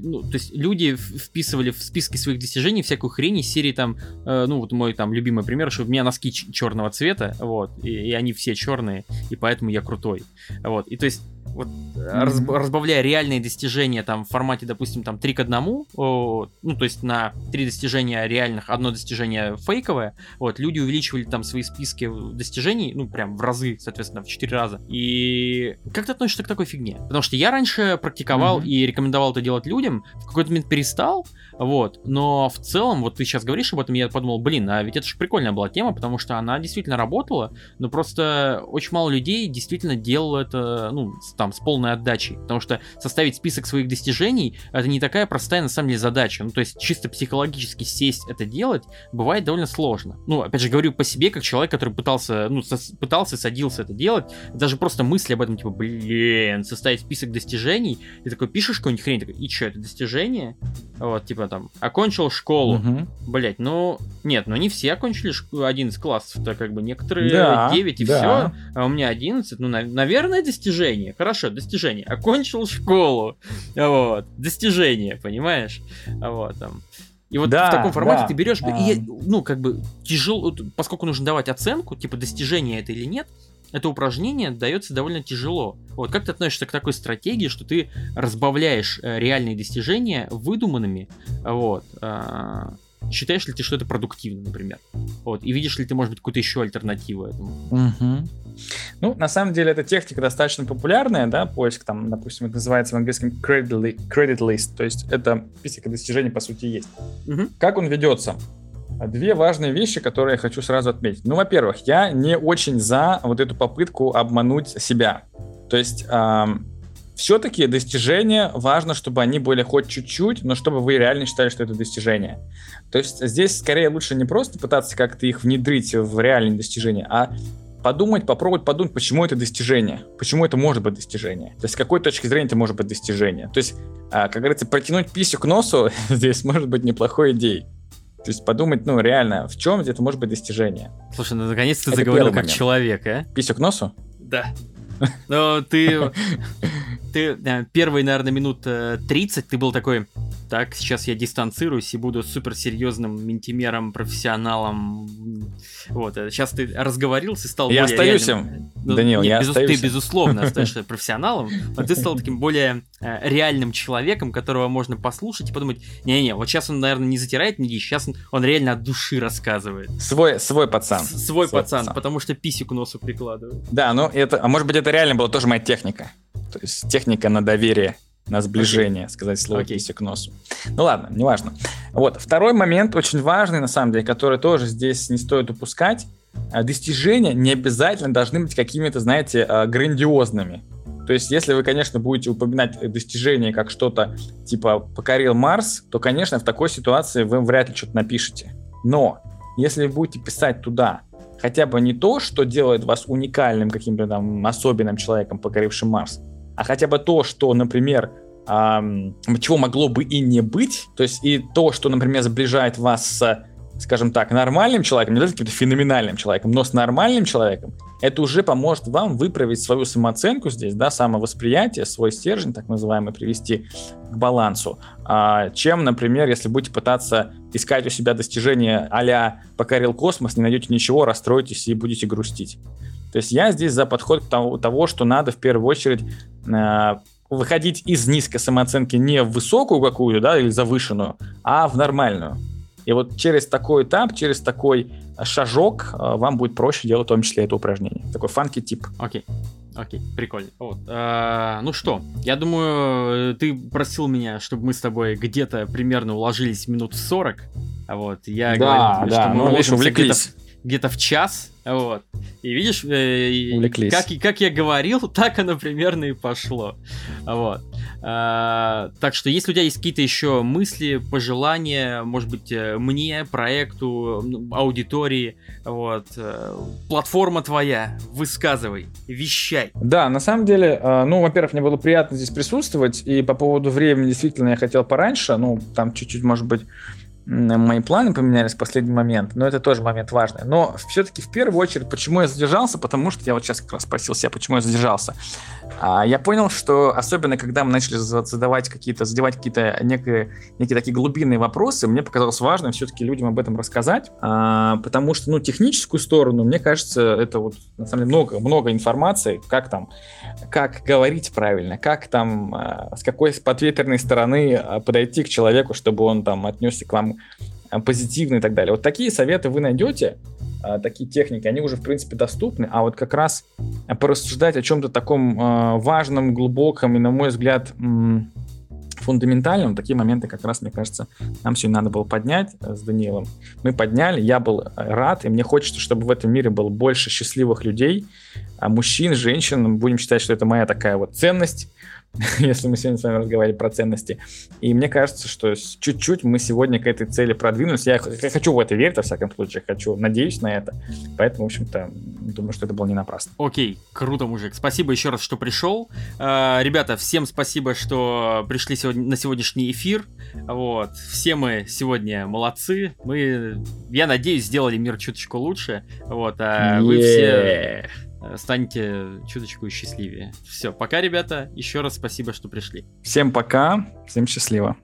Ну, то есть люди вписывали в списки своих достижений всякую хрень из серии там, э, ну вот мой там любимый пример, что у меня носки черного цвета, вот, и, и они все черные, и поэтому я крутой, вот, и то есть вот, mm-hmm. раз, разбавляя реальные достижения там в формате, допустим, там 3 к 1, о, ну, то есть на 3 достижения реальных, одно достижение фейковое, вот, люди увеличивали там свои списки достижений, ну, прям в разы, соответственно, в 4 раза. И как ты относишься к такой фигне? Потому что я раньше практиковал mm-hmm. и рекомендовал это делать людям, в какой-то момент перестал, вот, но в целом, вот ты сейчас говоришь об этом, я подумал, блин, а ведь это же прикольная была тема, потому что она действительно работала, но просто очень мало людей действительно делало это, ну, там, с полной отдачей. Потому что составить список своих достижений это не такая простая на самом деле задача. Ну, то есть чисто психологически сесть это делать бывает довольно сложно. Ну, опять же, говорю по себе, как человек, который пытался, ну, со- пытался, садился это делать. Даже просто мысли об этом, типа, блин, составить список достижений. Ты такой пишешь какую-нибудь хрень, такой, и что, это достижение? Вот, типа там, окончил школу. Мгм. Блять, ну, нет, ну не все окончили шк- 11 классов, то как бы некоторые Да, 9 и да. все, а у меня 11, ну, на- наверное, достижение. Хорошо, достижение. Окончил школу. Вот, достижение, понимаешь? Вот, там. И вот Да, в таком формате да, ты берешь, а. и, ну, как бы, тяжело, поскольку нужно давать оценку, типа, достижение это или нет, это упражнение дается довольно тяжело. Вот как ты относишься к такой стратегии, что ты разбавляешь э, реальные достижения выдуманными, вот, а, считаешь ли ты, что это продуктивно, например? Вот, и видишь ли ты, может быть, какую-то еще альтернативу этому? Мгм. Ну, на самом деле, эта техника достаточно популярная, да, поиск там, допустим, это называется в английском credit, li- credit list, то есть это список достижений, по сути, есть. Мгм. Как он ведется? Две важные вещи, которые я хочу сразу отметить. Ну, во-первых, я не очень за вот эту попытку обмануть себя. То есть все-таки достижения важно, чтобы они были хоть чуть-чуть, но чтобы вы реально считали, что это достижение. То есть здесь скорее лучше не просто пытаться как-то их внедрить в реальные достижения, а подумать, попробовать подумать, почему это достижение, почему это может быть достижение. То есть с какой точки зрения это может быть достижение. То есть, а, как говорится, протянуть писю к носу [laughs] здесь может быть неплохой идеей. То есть подумать, ну, реально, в чем это может быть достижение? Слушай, ну наконец-то ты Это заговорил как момент. человек, а? Писю к носу? Да. Но ты, ты э, первые, наверное, минут э, 30 ты был такой, так, сейчас я дистанцируюсь и буду суперсерьезным ментимером, профессионалом. Вот, э, сейчас ты разговорился, стал Я более остаюсь реальным. им, Данил, я безус- остаюсь Ты, безусловно, [laughs] остаешься профессионалом, а ты стал таким более э, реальным человеком, которого можно послушать и подумать, не-не, вот сейчас он, наверное, не затирает мне сейчас он, он реально от души рассказывает. Свой, свой пацан. С- Свой пацан, потому что писю к носу прикладывает. Да, ну это, а может быть это реально была тоже моя техника. То есть техника на доверие, на сближение, сказать слово писю к носу. Ну ладно, неважно. Вот, второй момент очень важный, на самом деле, который тоже здесь не стоит упускать. А, Достижения не обязательно должны быть какими-то, знаете, а, грандиозными. То есть, если вы, конечно, будете упоминать достижения как что-то типа «покорил Марс», то, конечно, в такой ситуации вы вряд ли что-то напишете. Но, если вы будете писать туда хотя бы не то, что делает вас уникальным каким-то там особенным человеком, покорившим Марс, а хотя бы то, что, например, ам, чего могло бы и не быть, то есть и то, что, например, сближает вас с, скажем так, нормальным человеком, не обязательно каким-то феноменальным человеком, но с нормальным человеком, это уже поможет вам выправить свою самооценку здесь, да, самовосприятие, свой стержень, так называемый, привести к балансу, а, чем, например, если будете пытаться искать у себя достижения а покорил космос, не найдете ничего, расстроитесь и будете грустить. То есть я здесь за подход тому, того, что надо в первую очередь э, выходить из низкой самооценки не в высокую какую-то, да, или завышенную, а в нормальную. И вот через такой этап, через такой шажок э, вам будет проще делать в том числе это упражнение. Такой фанки тип. Окей. Окей, прикольно. Вот. а, ну что, я думаю, ты просил меня, чтобы мы с тобой где-то примерно уложились минут в 40. А вот, я говорил тебе, что мы ну, видишь, где-то, увлеклись. где-то в час. Вот. И видишь, э, как, и- как я говорил, [laughs] так оно примерно и пошло. Вот. Так что, если у тебя есть какие-то еще мысли, пожелания, может быть, э, мне, проекту, ну, аудитории, вот, э, платформа твоя, высказывай, вещай. Да, на самом деле, э, ну, во-первых, мне было приятно здесь присутствовать, и по поводу времени действительно я хотел пораньше, ну, там чуть-чуть, может быть, мои планы поменялись в последний момент, но это тоже момент важный. Но все-таки в первую очередь, почему я задержался, потому что я вот сейчас как раз спросил себя, почему я задержался. А, Я понял, что особенно когда мы начали за- задавать какие-то, задавать какие-то некие, некие такие глубинные вопросы, мне показалось важным все-таки людям об этом рассказать, а, потому что, ну, техническую сторону, мне кажется, это вот, на самом деле, много, много информации, как там, как говорить правильно, как там, а, с какой подветренной стороны а, подойти к человеку, чтобы он там отнесся к вам а, позитивно и так далее. Вот такие советы вы найдете, такие техники, они уже, в принципе, доступны, а вот как раз порассуждать о чем-то таком важном, глубоком и, на мой взгляд, фундаментальном, такие моменты как раз, мне кажется, нам сегодня надо было поднять э, с Даниилом. Мы подняли, я был э, рад, и мне хочется, чтобы в этом мире было больше счастливых людей, а мужчин, женщин. Будем считать, что это моя такая вот ценность. [laughs] если мы сегодня с вами разговаривали про ценности. И мне кажется, что чуть-чуть мы сегодня к этой цели продвинулись. Я, я хочу в это верить, во всяком случае, хочу, надеюсь на это. Поэтому, в общем-то, думаю, что это было не напрасно. Окей, круто, мужик. Спасибо еще раз, что пришел. Э, ребята, всем спасибо, что пришли сегодня, на сегодняшний эфир. Вот. Все мы сегодня молодцы. Мы, я надеюсь, сделали мир чуточку лучше. Вот. А yeah. вы все станете чуточку счастливее. Все, пока, ребята. Еще раз спасибо, что пришли. Всем пока, всем счастливо.